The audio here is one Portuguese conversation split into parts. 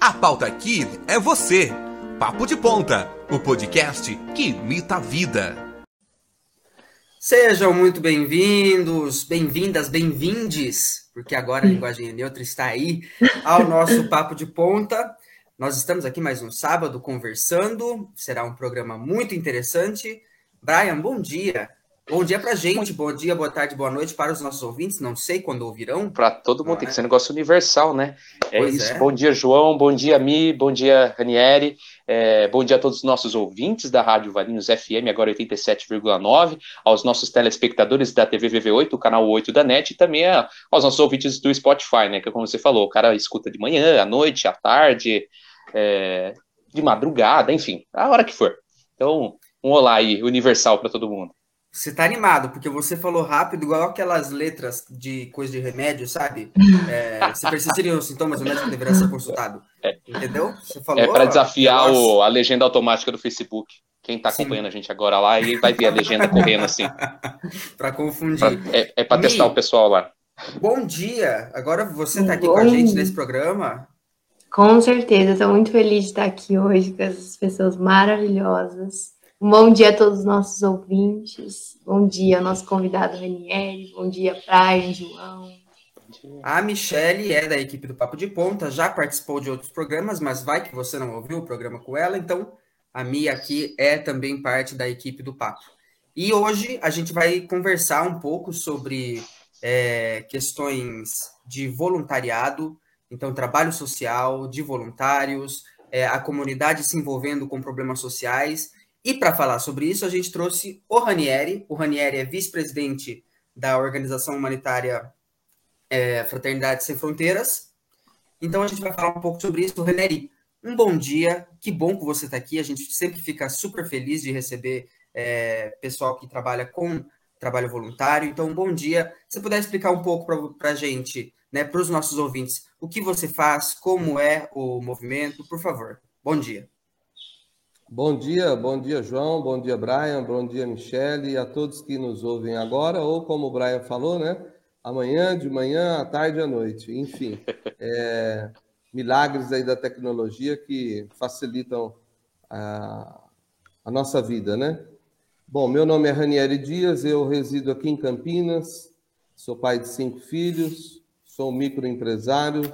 A pauta aqui é você. Papo de Ponta, o podcast que imita a vida. Sejam muito bem-vindos, bem-vindas, bem-vindes, porque agora a linguagem neutra está aí, ao nosso Papo de Ponta. Nós estamos aqui mais um sábado conversando, será um programa muito interessante. Brian, bom dia. Bom dia pra gente, bom dia, boa tarde, boa noite para os nossos ouvintes, não sei quando ouvirão. Para todo mundo, tem que ser um negócio universal, né? É pois isso. É. Bom dia, João, bom dia, Mi, bom dia, Ranieri, é, bom dia a todos os nossos ouvintes da Rádio Valinhos FM, agora 87,9, aos nossos telespectadores da TV VV8, o canal 8 da NET, e também a, aos nossos ouvintes do Spotify, né? Que como você falou, o cara escuta de manhã, à noite, à tarde, é, de madrugada, enfim, a hora que for. Então, um olá aí, universal para todo mundo. Você tá animado, porque você falou rápido, igual aquelas letras de coisa de remédio, sabe? É, se persistirem os sintomas, o médico deverá ser consultado. É. Entendeu? Você falou. É para desafiar o, a legenda automática do Facebook. Quem tá acompanhando Sim. a gente agora lá, e vai ver a legenda correndo assim. para confundir. É, é para testar o pessoal lá. Bom dia! Agora você tá aqui Bom. com a gente nesse programa. Com certeza, estou muito feliz de estar aqui hoje com essas pessoas maravilhosas. Bom dia a todos os nossos ouvintes. Bom dia ao nosso convidado Renieri. Bom dia, Praia, João. A Michelle é da equipe do Papo de Ponta, já participou de outros programas, mas vai que você não ouviu o programa com ela, então a Mia aqui é também parte da equipe do Papo. E hoje a gente vai conversar um pouco sobre é, questões de voluntariado, então trabalho social, de voluntários, é, a comunidade se envolvendo com problemas sociais e para falar sobre isso, a gente trouxe o Ranieri. O Ranieri é vice-presidente da organização humanitária é, Fraternidade Sem Fronteiras. Então a gente vai falar um pouco sobre isso. Ranieri, um bom dia. Que bom que você está aqui. A gente sempre fica super feliz de receber é, pessoal que trabalha com trabalho voluntário. Então, bom dia. Se você puder explicar um pouco para a gente, né, para os nossos ouvintes, o que você faz, como é o movimento, por favor. Bom dia. Bom dia, bom dia, João, bom dia, Brian, bom dia, Michele, e a todos que nos ouvem agora, ou como o Brian falou, né? Amanhã, de manhã, à tarde, à noite. Enfim, é, milagres aí da tecnologia que facilitam a, a nossa vida, né? Bom, meu nome é Ranieri Dias, eu resido aqui em Campinas, sou pai de cinco filhos, sou microempresário,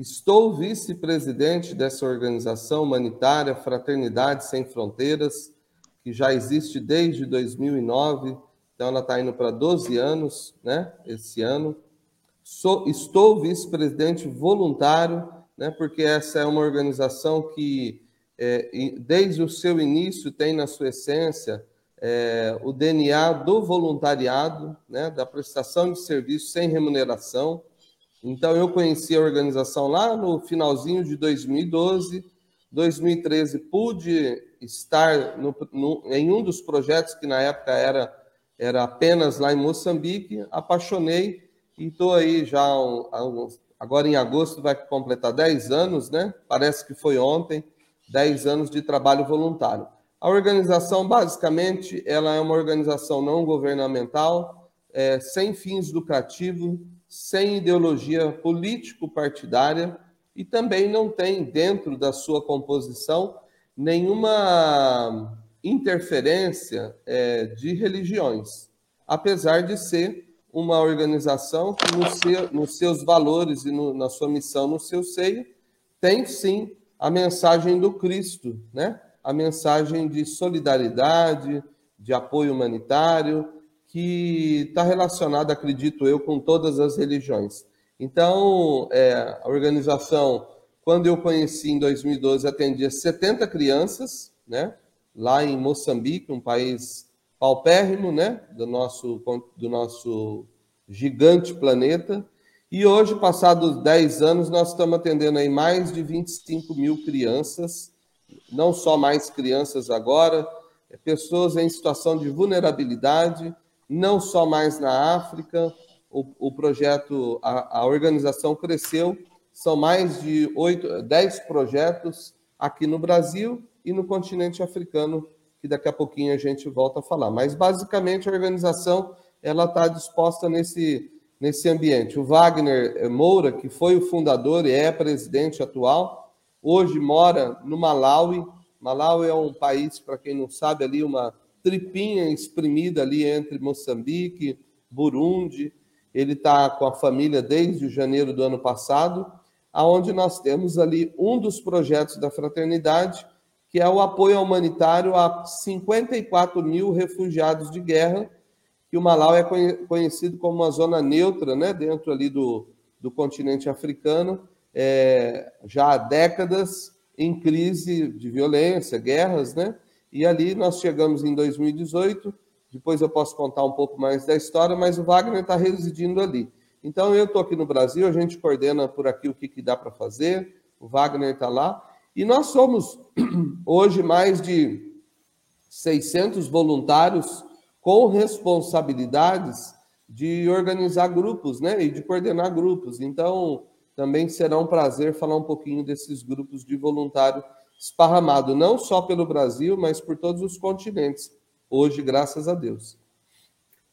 Estou vice-presidente dessa organização humanitária Fraternidade Sem Fronteiras, que já existe desde 2009, então ela está indo para 12 anos, né, esse ano. Sou, estou vice-presidente voluntário, né, porque essa é uma organização que, é, desde o seu início, tem na sua essência é, o DNA do voluntariado, né, da prestação de serviço sem remuneração, então, eu conheci a organização lá no finalzinho de 2012. 2013, pude estar no, no, em um dos projetos que na época era, era apenas lá em Moçambique. Apaixonei e estou aí já, um, um, agora em agosto vai completar 10 anos, né? Parece que foi ontem, 10 anos de trabalho voluntário. A organização, basicamente, ela é uma organização não governamental, é, sem fins lucrativos, sem ideologia político-partidária e também não tem dentro da sua composição nenhuma interferência é, de religiões, apesar de ser uma organização que no seu, nos seus valores e no, na sua missão, no seu seio, tem sim a mensagem do Cristo, né? a mensagem de solidariedade, de apoio humanitário, que está relacionada, acredito eu, com todas as religiões. Então, é, a organização, quando eu conheci em 2012, atendia 70 crianças, né? Lá em Moçambique, um país paupérrimo, né? Do nosso, do nosso gigante planeta. E hoje, passados 10 anos, nós estamos atendendo aí mais de 25 mil crianças, não só mais crianças agora, é pessoas em situação de vulnerabilidade, não só mais na África, o, o projeto, a, a, organização cresceu, são mais de 8, 10 projetos aqui no Brasil e no continente africano, que daqui a pouquinho a gente volta a falar. Mas basicamente a organização ela está disposta nesse, nesse ambiente. O Wagner Moura, que foi o fundador e é presidente atual, hoje mora no Malawi. Malawi é um país, para quem não sabe, ali uma tripinha exprimida ali entre Moçambique, Burundi. Ele está com a família desde janeiro do ano passado, aonde nós temos ali um dos projetos da fraternidade, que é o apoio humanitário a 54 mil refugiados de guerra, que o Malau é conhecido como uma zona neutra, né, dentro ali do, do continente africano, é, já há décadas em crise de violência, guerras, né? E ali nós chegamos em 2018. Depois eu posso contar um pouco mais da história, mas o Wagner está residindo ali. Então eu estou aqui no Brasil, a gente coordena por aqui o que, que dá para fazer. O Wagner está lá e nós somos hoje mais de 600 voluntários com responsabilidades de organizar grupos, né, e de coordenar grupos. Então, também será um prazer falar um pouquinho desses grupos de voluntário esparramado, não só pelo Brasil, mas por todos os continentes. Hoje, graças a Deus.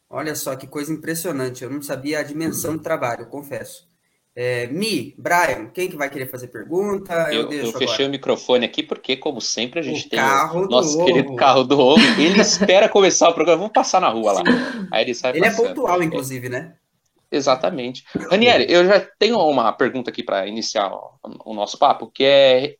Olha só que coisa impressionante. Eu não sabia a dimensão do trabalho, confesso. É, Mi, Brian, quem que vai querer fazer pergunta? Eu, eu, eu fechei o microfone aqui porque, como sempre, a gente o tem o nosso querido carro do ovo. Ele espera começar o programa. Vamos passar na rua lá. Aí ele sai Ele é passando. é pontual, inclusive, né? Exatamente. Ranieri, eu já tenho uma pergunta aqui para iniciar o nosso papo, que é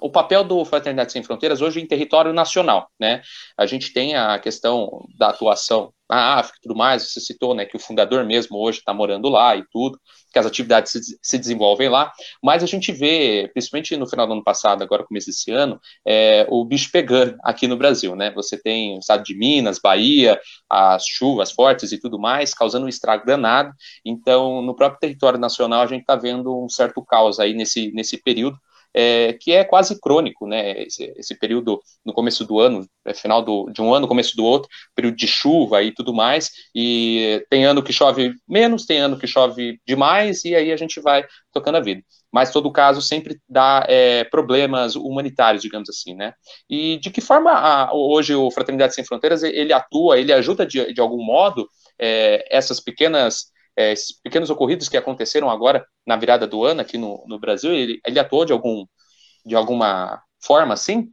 o papel do Fraternidade Sem Fronteiras hoje em território nacional, né? A gente tem a questão da atuação na África e tudo mais, você citou, né, que o fundador mesmo hoje está morando lá e tudo, que as atividades se, se, desenvolvem lá, mas a gente vê, principalmente no final do ano passado, agora começo desse ano, é, o bicho pegando aqui no Brasil, né? Você tem o estado de Minas, Bahia, as chuvas fortes e tudo mais, causando um estrago danado, então no próprio território nacional a gente está vendo um certo caos aí nesse, nesse período, é, que é quase crônico, né? Esse, esse, período no começo do ano, é final do, de um ano, começo do outro, período de chuva e tudo mais, e tem ano que chove menos, tem ano que chove demais, e aí a gente vai tocando a vida. Mas todo caso sempre dá é, problemas humanitários, digamos assim, né? E de que forma a, hoje o Fraternidade Sem Fronteiras ele atua, ele ajuda de, de algum modo é, essas pequenas é, esses pequenos ocorridos que aconteceram agora na virada do ano aqui no, no Brasil, ele, ele atuou de, algum, de alguma forma, sim?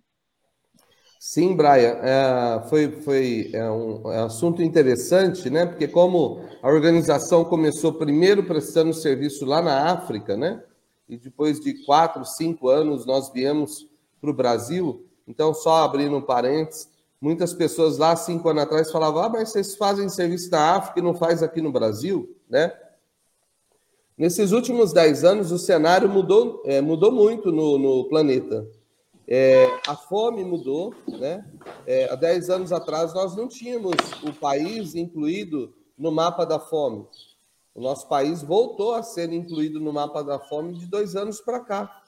Sim, Brian, é, foi, foi é um, é um, assunto interessante, né? Porque como a organização começou primeiro prestando serviço lá na África, né? E depois de quatro, cinco anos nós viemos para o Brasil. Então, só abrindo um parênteses, muitas pessoas lá cinco anos atrás falavam: ah, mas vocês fazem serviço na África e não faz aqui no Brasil? Né? Nesses últimos dez anos, o cenário mudou, é, mudou muito no, no planeta. É, a fome mudou, né? É, há dez anos atrás, nós não tínhamos o país incluído no mapa da fome. O nosso país voltou a ser incluído no mapa da fome de dois anos para cá.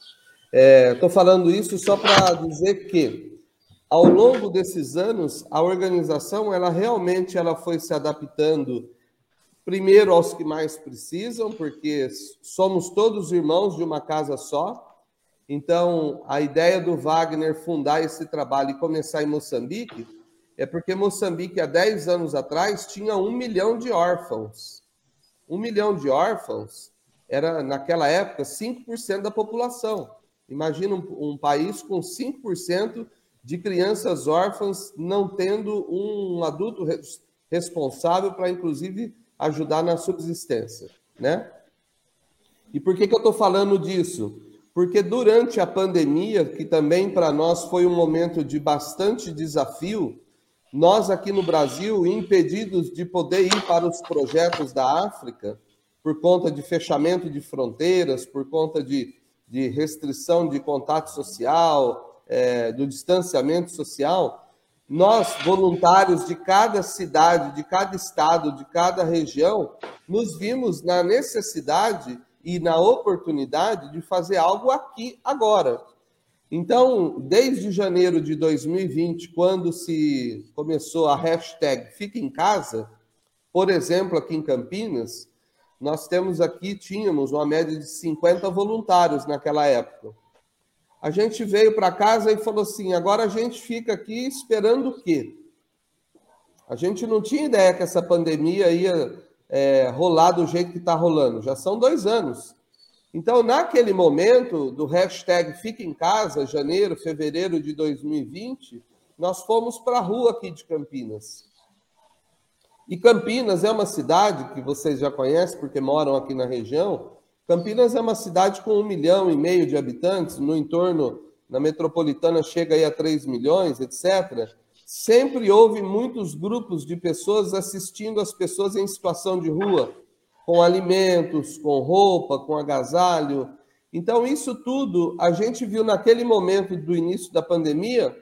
Estou é, falando isso só para dizer que, ao longo desses anos, a organização ela realmente ela foi se adaptando primeiro aos que mais precisam, porque somos todos irmãos de uma casa só. Então, a ideia do Wagner fundar esse trabalho e começar em Moçambique é porque Moçambique, há 10 anos atrás, tinha um milhão de órfãos. Um milhão de órfãos era, naquela época, 5% da população. Imagina um, um país com 5% de crianças órfãs não tendo um adulto responsável para, inclusive, ajudar na subsistência, né? E por que, que eu estou falando disso? Porque durante a pandemia, que também para nós foi um momento de bastante desafio, nós aqui no Brasil, impedidos de poder ir para os projetos da África, por conta de fechamento de fronteiras, por conta de, de restrição de contato social, é, do distanciamento social, nós, voluntários de cada cidade, de cada estado, de cada região, nos vimos na necessidade e na oportunidade de fazer algo aqui agora. Então, desde janeiro de 2020, quando se começou a hashtag Fica em Casa, por exemplo, aqui em Campinas, nós temos aqui, tínhamos uma média de 50 voluntários naquela época. A gente veio para casa e falou assim: agora a gente fica aqui esperando o quê? A gente não tinha ideia que essa pandemia ia é, rolar do jeito que está rolando. Já são dois anos. Então, naquele momento do hashtag Fica em Casa, janeiro, fevereiro de 2020, nós fomos para a rua aqui de Campinas. E Campinas é uma cidade que vocês já conhecem porque moram aqui na região. Campinas é uma cidade com um milhão e meio de habitantes, no entorno, na metropolitana chega aí a 3 milhões, etc. Sempre houve muitos grupos de pessoas assistindo as pessoas em situação de rua, com alimentos, com roupa, com agasalho. Então, isso tudo a gente viu naquele momento do início da pandemia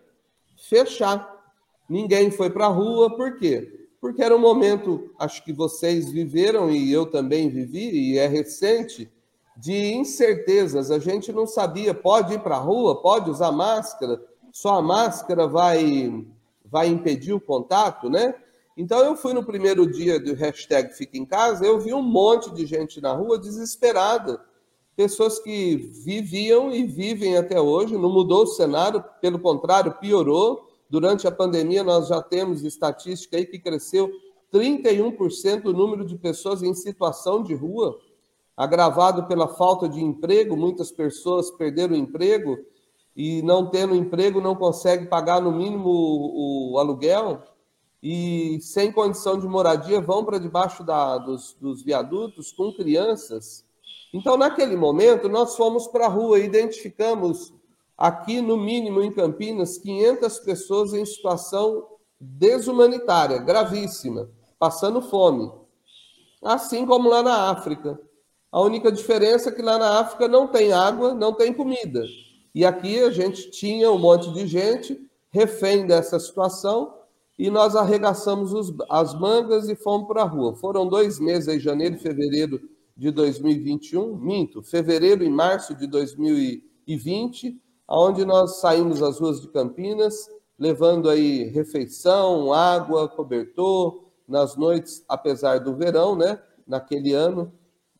fechar. Ninguém foi para a rua, por quê? Porque era um momento, acho que vocês viveram e eu também vivi, e é recente, de incertezas. A gente não sabia, pode ir para a rua, pode usar máscara, só a máscara vai, vai impedir o contato, né? Então eu fui no primeiro dia do hashtag Fica em Casa, eu vi um monte de gente na rua desesperada. Pessoas que viviam e vivem até hoje, não mudou o cenário, pelo contrário, piorou. Durante a pandemia, nós já temos estatística aí que cresceu 31% o número de pessoas em situação de rua, agravado pela falta de emprego. Muitas pessoas perderam o emprego e, não tendo emprego, não conseguem pagar no mínimo o, o aluguel e sem condição de moradia vão para debaixo da, dos, dos viadutos com crianças. Então, naquele momento, nós fomos para a rua e identificamos aqui, no mínimo, em Campinas, 500 pessoas em situação desumanitária, gravíssima, passando fome. Assim como lá na África. A única diferença é que lá na África não tem água, não tem comida. E aqui a gente tinha um monte de gente refém dessa situação e nós arregaçamos os, as mangas e fomos para a rua. Foram dois meses aí, janeiro e fevereiro de 2021, minto, fevereiro e março de 2020, onde nós saímos às ruas de Campinas, levando aí refeição, água, cobertor, nas noites, apesar do verão, né? Naquele ano,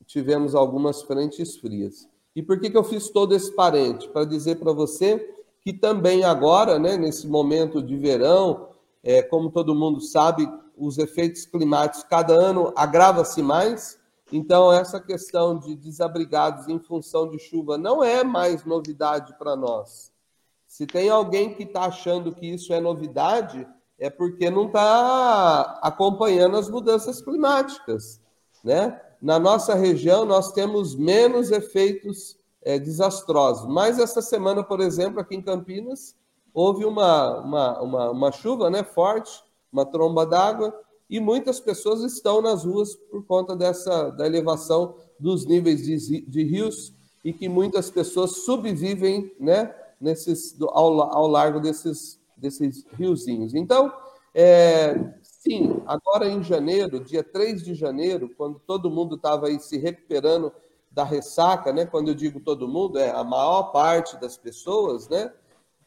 tivemos algumas frentes frias. E por que, que eu fiz todo esse parente? Para dizer para você que também agora, né, nesse momento de verão, é, como todo mundo sabe, os efeitos climáticos cada ano agrava-se mais. Então, essa questão de desabrigados em função de chuva não é mais novidade para nós. Se tem alguém que está achando que isso é novidade, é porque não está acompanhando as mudanças climáticas. Né? Na nossa região, nós temos menos efeitos é, desastrosos. Mas essa semana, por exemplo, aqui em Campinas, houve uma, uma, uma, uma chuva né, forte, uma tromba d'água, e muitas pessoas estão nas ruas por conta dessa da elevação dos níveis de, de rios e que muitas pessoas subvivem né, nesses, ao, ao largo desses, desses riozinhos. Então, é, sim, agora em janeiro, dia 3 de janeiro, quando todo mundo estava aí se recuperando da ressaca, né, quando eu digo todo mundo, é a maior parte das pessoas, né,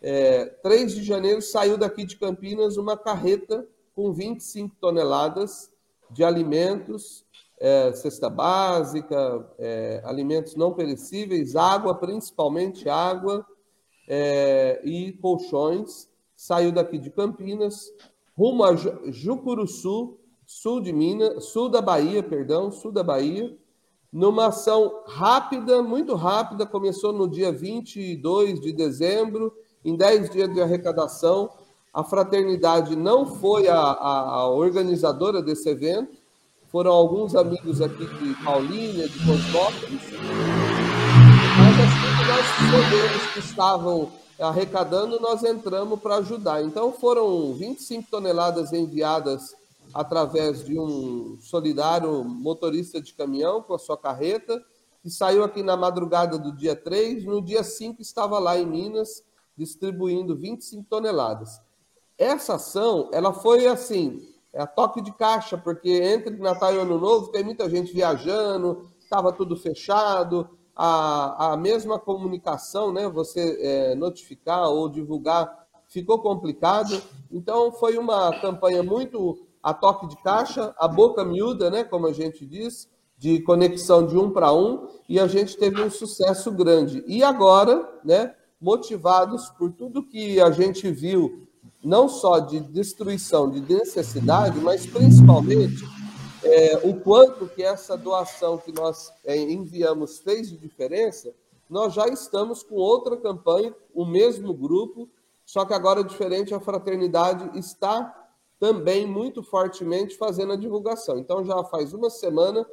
é, 3 de janeiro saiu daqui de Campinas uma carreta com 25 toneladas de alimentos, é, cesta básica, é, alimentos não perecíveis, água, principalmente água, é, e colchões. Saiu daqui de Campinas, rumo a Jucuruçu, sul de Minas, sul da Bahia, perdão, sul da Bahia, numa ação rápida, muito rápida, começou no dia 22 de dezembro em 10 dias de arrecadação. A fraternidade não foi a, a, a organizadora desse evento, foram alguns amigos aqui de Paulínia, de Cosmópolis, mas nós soubemos que estavam arrecadando, nós entramos para ajudar. Então foram 25 toneladas enviadas através de um solidário motorista de caminhão com a sua carreta, que saiu aqui na madrugada do dia 3, no dia 5 estava lá em Minas, distribuindo 25 toneladas. Essa ação, ela foi assim, é a toque de caixa, porque entre Natal e Ano Novo tem muita gente viajando, estava tudo fechado, a, a mesma comunicação, né, você é, notificar ou divulgar, ficou complicado. Então, foi uma campanha muito a toque de caixa, a boca miúda, né, como a gente diz, de conexão de um para um, e a gente teve um sucesso grande. E agora, né, motivados por tudo que a gente viu, não só de destruição, de necessidade, mas principalmente é, o quanto que essa doação que nós é, enviamos fez de diferença, nós já estamos com outra campanha, o mesmo grupo, só que agora diferente, a fraternidade está também muito fortemente fazendo a divulgação. Então já faz uma semana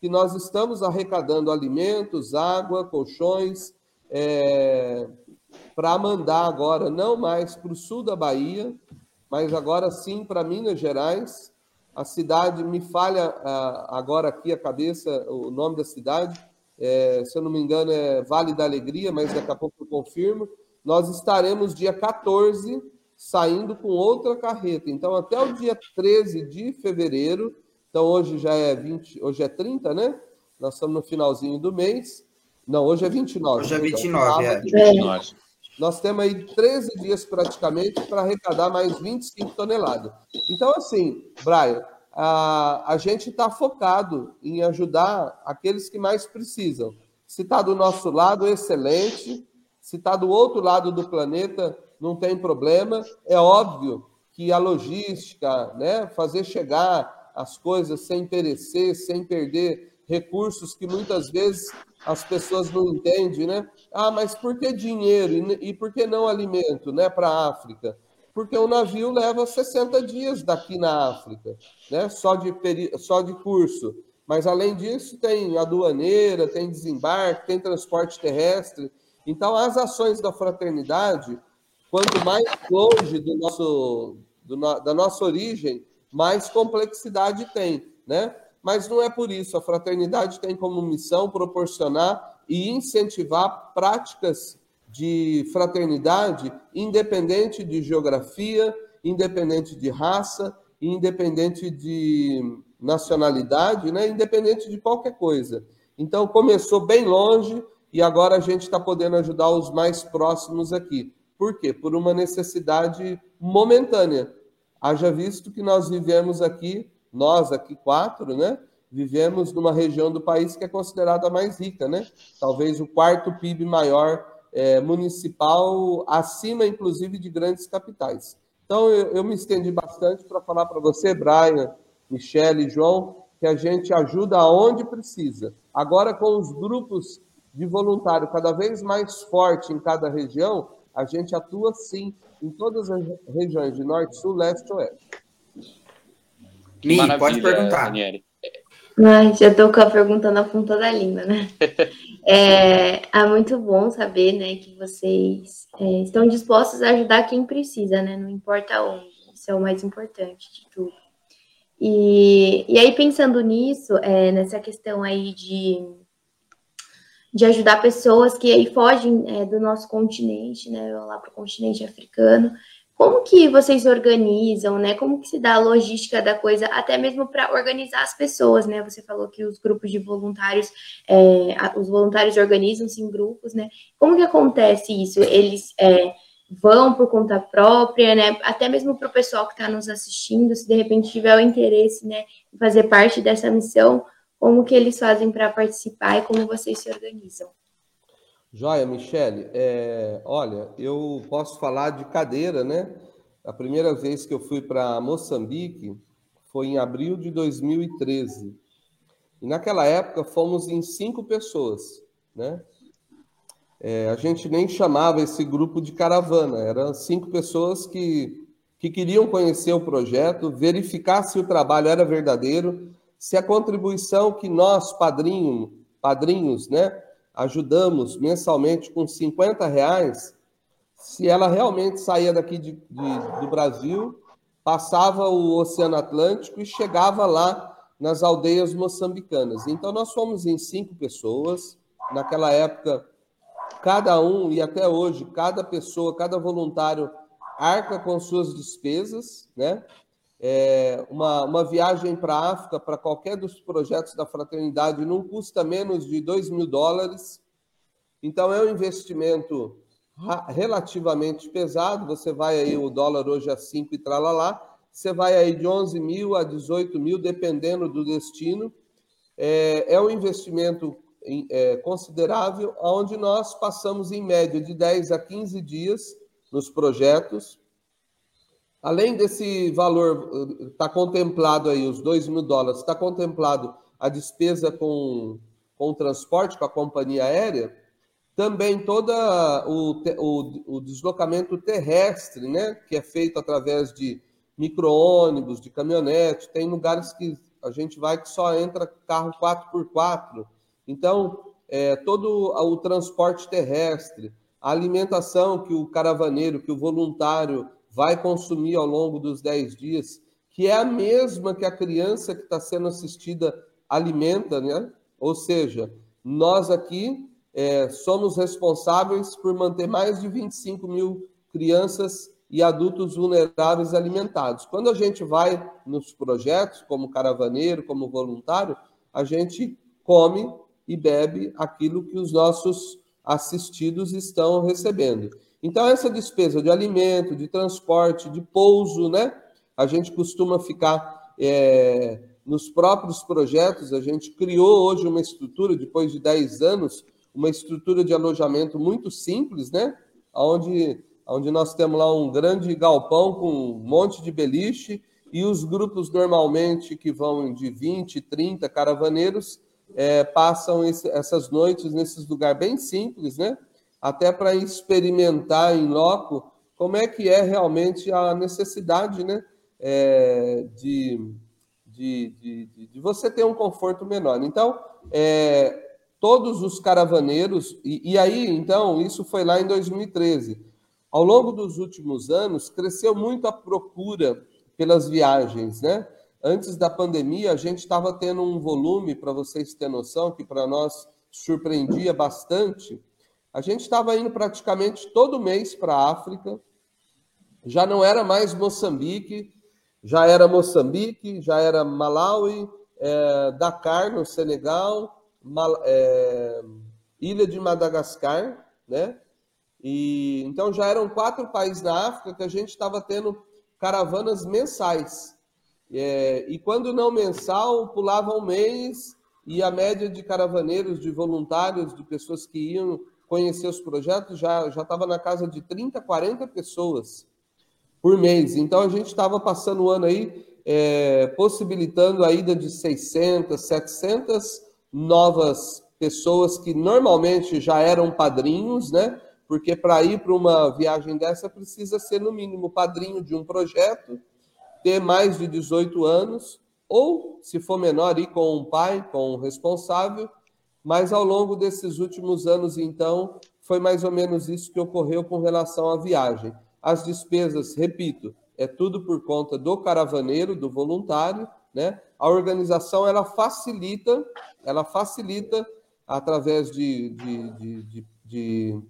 que nós estamos arrecadando alimentos, água, colchões, é, para mandar agora não mais para o sul da Bahia, mas agora sim para Minas Gerais. A cidade, me falha agora aqui a cabeça, o nome da cidade, é, se eu não me engano é Vale da Alegria, mas daqui a pouco eu confirmo. Nós estaremos dia 14 saindo com outra carreta. Então, até o dia 13 de fevereiro, então hoje já é 20, hoje é 30, né? Nós estamos no finalzinho do mês. Não, hoje é 29. Hoje é 29, então, é. 29. Nós temos aí 13 dias praticamente para arrecadar mais 25 toneladas. Então, assim, Brian, a, a gente está focado em ajudar aqueles que mais precisam. Se está do nosso lado, excelente. Se está do outro lado do planeta, não tem problema. É óbvio que a logística, né, fazer chegar as coisas sem perecer, sem perder recursos que muitas vezes as pessoas não entendem, né? Ah, mas por que dinheiro e por que não alimento, né, para a África? Porque o navio leva 60 dias daqui na África, né? Só de peri... só de curso. Mas além disso, tem aduaneira, tem desembarque, tem transporte terrestre. Então, as ações da fraternidade, quanto mais longe do nosso, do, da nossa origem, mais complexidade tem, né? mas não é por isso. A fraternidade tem como missão proporcionar e incentivar práticas de fraternidade independente de geografia, independente de raça, independente de nacionalidade, né? independente de qualquer coisa. Então, começou bem longe e agora a gente está podendo ajudar os mais próximos aqui. Por quê? Por uma necessidade momentânea. Haja visto que nós vivemos aqui nós aqui quatro, né? Vivemos numa região do país que é considerada a mais rica, né? Talvez o quarto PIB maior é, municipal, acima inclusive de grandes capitais. Então eu, eu me estendi bastante para falar para você, Brian, Michele, João, que a gente ajuda aonde precisa. Agora com os grupos de voluntário cada vez mais forte em cada região, a gente atua sim em todas as regiões de norte, sul, leste e oeste. Mi, pode perguntar. Daniele. Ai, já estou com a pergunta na ponta da língua, né? é, é muito bom saber, né, que vocês é, estão dispostos a ajudar quem precisa, né? Não importa onde. Isso é o mais importante de tudo. E, e aí, pensando nisso, é, nessa questão aí de, de ajudar pessoas que aí fogem é, do nosso continente, né, lá para o continente africano, como que vocês organizam, né? Como que se dá a logística da coisa, até mesmo para organizar as pessoas, né? Você falou que os grupos de voluntários, é, os voluntários organizam-se em grupos, né? Como que acontece isso? Eles é, vão por conta própria, né? Até mesmo para o pessoal que está nos assistindo, se de repente tiver o interesse, né, em fazer parte dessa missão, como que eles fazem para participar e como vocês se organizam? Joia, Michele. É, olha, eu posso falar de cadeira, né? A primeira vez que eu fui para Moçambique foi em abril de 2013. E naquela época fomos em cinco pessoas, né? É, a gente nem chamava esse grupo de caravana, eram cinco pessoas que, que queriam conhecer o projeto, verificar se o trabalho era verdadeiro, se a contribuição que nós, padrinho, padrinhos, né, ajudamos mensalmente com 50 reais, se ela realmente saía daqui de, de, do Brasil, passava o Oceano Atlântico e chegava lá nas aldeias moçambicanas. Então, nós fomos em cinco pessoas. Naquela época, cada um, e até hoje, cada pessoa, cada voluntário arca com suas despesas, né? É, uma, uma viagem para a África, para qualquer dos projetos da fraternidade, não custa menos de 2 mil dólares. Então, é um investimento relativamente pesado. Você vai aí, o dólar hoje é 5 e tralalá, você vai aí de 11 mil a 18 mil, dependendo do destino. É, é um investimento é, considerável, onde nós passamos em média de 10 a 15 dias nos projetos além desse valor, está contemplado aí, os 2 mil dólares, está contemplado a despesa com, com o transporte, com a companhia aérea, também todo o, o, o deslocamento terrestre, né, que é feito através de micro-ônibus, de caminhonete, tem lugares que a gente vai que só entra carro 4x4. Então, é, todo o transporte terrestre, a alimentação que o caravaneiro, que o voluntário vai consumir ao longo dos 10 dias, que é a mesma que a criança que está sendo assistida alimenta, né? Ou seja, nós aqui é, somos responsáveis por manter mais de 25 mil crianças e adultos vulneráveis alimentados. Quando a gente vai nos projetos, como caravaneiro, como voluntário, a gente come e bebe aquilo que os nossos assistidos estão recebendo. Então, essa despesa de alimento, de transporte, de pouso, né? A gente costuma ficar é, nos próprios projetos, a gente criou hoje uma estrutura, depois de 10 anos, uma estrutura de alojamento muito simples, né? Onde, onde nós temos lá um grande galpão com um monte de beliche e os grupos normalmente que vão de 20, 30 caravaneiros é, passam esse, essas noites nesses lugares bem simples, né? Até para experimentar em loco como é que é realmente a necessidade, né? É, de, de, de, de, você ter um conforto menor. Então, é, todos os caravaneiros, e, e aí, então, isso foi lá em 2013. Ao longo dos últimos anos, cresceu muito a procura pelas viagens, né? Antes da pandemia, a gente estava tendo um volume, para vocês terem noção, que para nós surpreendia bastante. A gente estava indo praticamente todo mês para a África, já não era mais Moçambique, já era Moçambique, já era Malawi, é, Dakar, no Senegal, Mal, é, Ilha de Madagascar, né? E então já eram quatro países na África que a gente estava tendo caravanas mensais. É, e quando não mensal, pulava um mês e a média de caravaneiros, de voluntários, de pessoas que iam conhecer os projetos já estava na casa de 30, 40 pessoas por mês. Então a gente estava passando o ano aí é, possibilitando a ida de 600, 700 novas pessoas que normalmente já eram padrinhos, né? Porque para ir para uma viagem dessa precisa ser no mínimo padrinho de um projeto, ter mais de 18 anos, ou se for menor, ir com um pai, com um responsável. Mas ao longo desses últimos anos, então, foi mais ou menos isso que ocorreu com relação à viagem. As despesas, repito, é tudo por conta do caravaneiro, do voluntário, né? A organização ela facilita, ela facilita através de, de, de, de,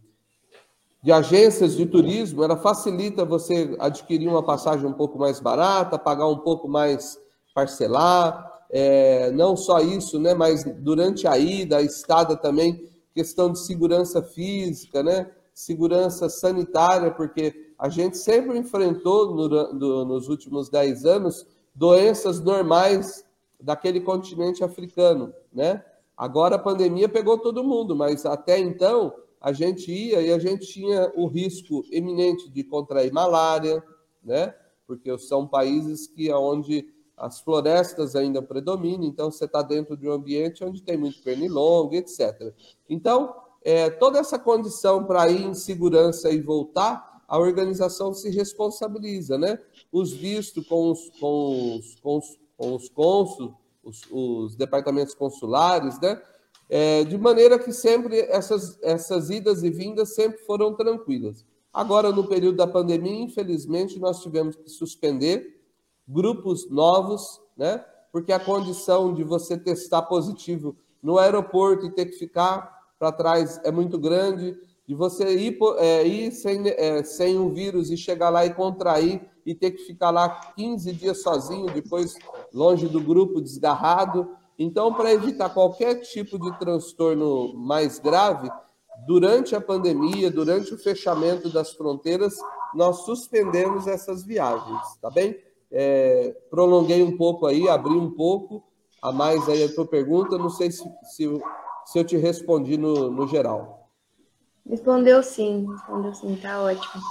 de agências de turismo, ela facilita você adquirir uma passagem um pouco mais barata, pagar um pouco mais, parcelar. É, não só isso, né? Mas durante a ida, a estada também, questão de segurança física, né? Segurança sanitária, porque a gente sempre enfrentou no, no, nos últimos 10 anos doenças normais daquele continente africano, né? Agora a pandemia pegou todo mundo, mas até então a gente ia e a gente tinha o risco eminente de contrair malária, né? Porque são países que onde as florestas ainda predominam, então você está dentro de um ambiente onde tem muito pernilongo, etc. Então, é, toda essa condição para ir em segurança e voltar, a organização se responsabiliza, né? Os vistos com os, com os, com os, com os os, os, departamentos consulares, né? É, de maneira que sempre essas, essas idas e vindas sempre foram tranquilas. Agora, no período da pandemia, infelizmente, nós tivemos que suspender grupos novos, né? Porque a condição de você testar positivo no aeroporto e ter que ficar para trás é muito grande de você ir, é, ir sem, é, sem um vírus e chegar lá e contrair e ter que ficar lá 15 dias sozinho, depois longe do grupo, desgarrado. Então, para evitar qualquer tipo de transtorno mais grave, durante a pandemia, durante o fechamento das fronteiras, nós suspendemos essas viagens, tá bem? É, prolonguei um pouco aí, abri um pouco a mais aí a tua pergunta, não sei se, se, se eu te respondi no, no geral. Respondeu sim, respondeu sim, tá ótimo.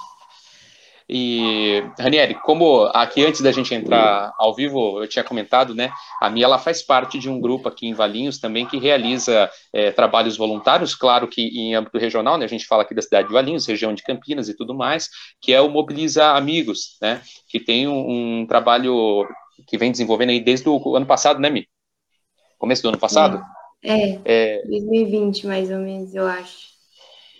E, Ranieri, como aqui antes da gente entrar ao vivo, eu tinha comentado, né? A Mia ela faz parte de um grupo aqui em Valinhos também que realiza é, trabalhos voluntários, claro que em âmbito regional, né? A gente fala aqui da cidade de Valinhos, região de Campinas e tudo mais, que é o Mobiliza Amigos, né? Que tem um, um trabalho que vem desenvolvendo aí desde o ano passado, né, Mi? Começo do ano passado? É, é, 2020 mais ou menos, eu acho.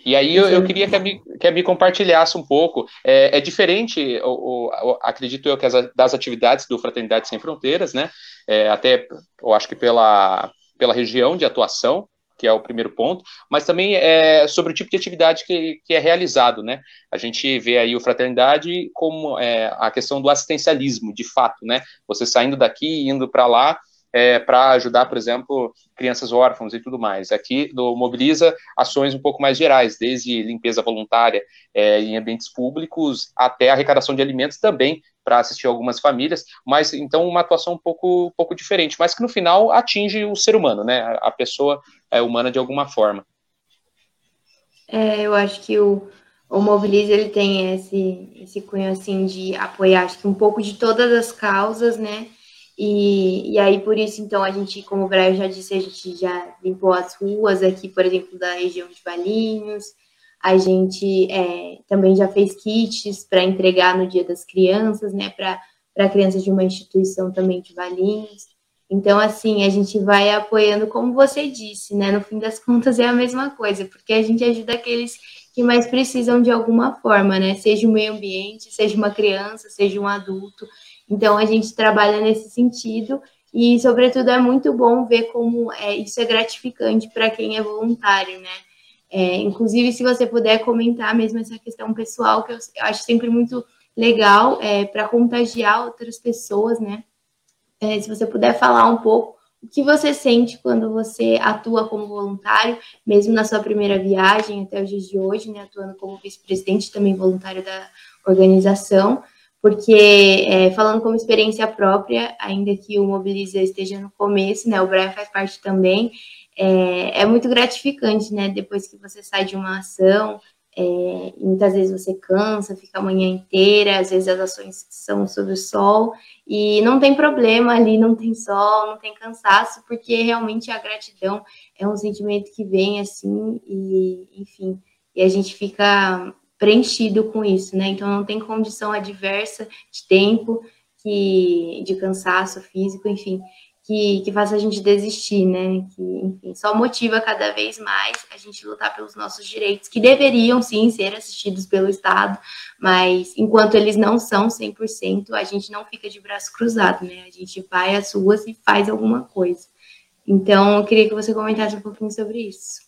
E aí eu, eu, queria que a, Mi, que a Mi compartilhasse um pouco. É, é diferente, o, o, acredito eu, que as, das atividades do Fraternidade Sem Fronteiras, né? É, até, eu acho que pela, pela região de atuação, que é o primeiro ponto, mas também é sobre o tipo de atividade que, que é realizado, né? A gente vê aí o Fraternidade como é, a questão do assistencialismo, de fato, né? Você saindo daqui e indo para lá é, para ajudar, por exemplo, crianças órfãos e tudo mais. Aqui do mobiliza ações um pouco mais gerais, desde limpeza voluntária é, em ambientes públicos até arrecadação de alimentos também para assistir algumas famílias, mas então uma atuação um pouco, pouco diferente, mas que no final atinge o ser humano, né? A pessoa é humana de alguma forma. É, eu acho que o, o Mobiliza ele tem esse, esse cunho assim de apoiar acho que um pouco de todas as causas, né? E, e aí, por isso, então, a gente, como o Brian já disse, a gente já limpou as ruas aqui, por exemplo, da região de Valinhos. A gente é, também já fez kits para entregar no Dia das Crianças, né, para crianças de uma instituição também de Valinhos. Então, assim, a gente vai apoiando, como você disse, né? No fim das contas é a mesma coisa, porque a gente ajuda aqueles que mais precisam de alguma forma, né? Seja o meio ambiente, seja uma criança, seja um adulto. Então, a gente trabalha nesse sentido e, sobretudo, é muito bom ver como é, isso é gratificante para quem é voluntário, né? É, inclusive, se você puder comentar mesmo essa questão pessoal, que eu, eu acho sempre muito legal é, para contagiar outras pessoas, né? É, se você puder falar um pouco o que você sente quando você atua como voluntário, mesmo na sua primeira viagem até os dias de hoje, né? Atuando como vice-presidente também voluntário da organização porque é, falando como experiência própria, ainda que o Mobiliza esteja no começo, né, o Brian faz parte também, é, é muito gratificante, né, depois que você sai de uma ação, é, muitas vezes você cansa, fica a manhã inteira, às vezes as ações são sob o sol, e não tem problema ali, não tem sol, não tem cansaço, porque realmente a gratidão é um sentimento que vem assim, e enfim, e a gente fica preenchido com isso, né? Então não tem condição adversa de tempo, que, de cansaço físico, enfim, que, que faça a gente desistir, né? Que, enfim, só motiva cada vez mais a gente lutar pelos nossos direitos, que deveriam sim ser assistidos pelo Estado, mas enquanto eles não são 100%, a gente não fica de braço cruzado, né? A gente vai às ruas e faz alguma coisa. Então, eu queria que você comentasse um pouquinho sobre isso.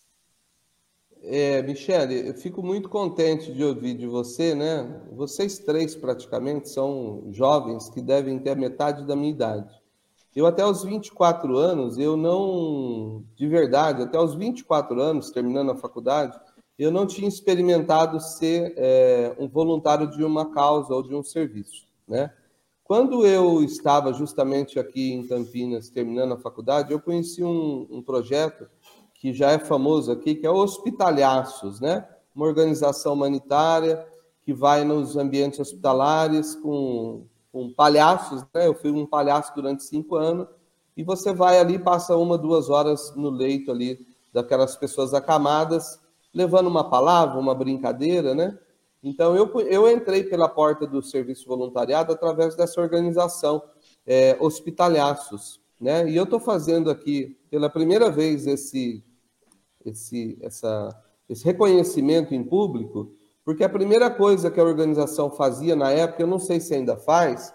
É, Michele, eu fico muito contente de ouvir de você, né? Vocês três praticamente são jovens que devem ter metade da minha idade. Eu até os 24 anos, eu não, de verdade, até os 24 anos, terminando a faculdade, eu não tinha experimentado ser é, um voluntário de uma causa ou de um serviço, né? Quando eu estava justamente aqui em Campinas, terminando a faculdade, eu conheci um, um projeto que já é famoso aqui, que é Hospitalhaços, né? Uma organização humanitária que vai nos ambientes hospitalares com, com palhaços, né? Eu fui um palhaço durante cinco anos e você vai ali, passa uma, duas horas no leito ali daquelas pessoas acamadas, levando uma palavra, uma brincadeira, né? Então, eu, eu entrei pela porta do serviço voluntariado através dessa organização, é, Hospitalhaços, né? E eu estou fazendo aqui pela primeira vez esse esse, essa, esse reconhecimento em público, porque a primeira coisa que a organização fazia na época, eu não sei se ainda faz,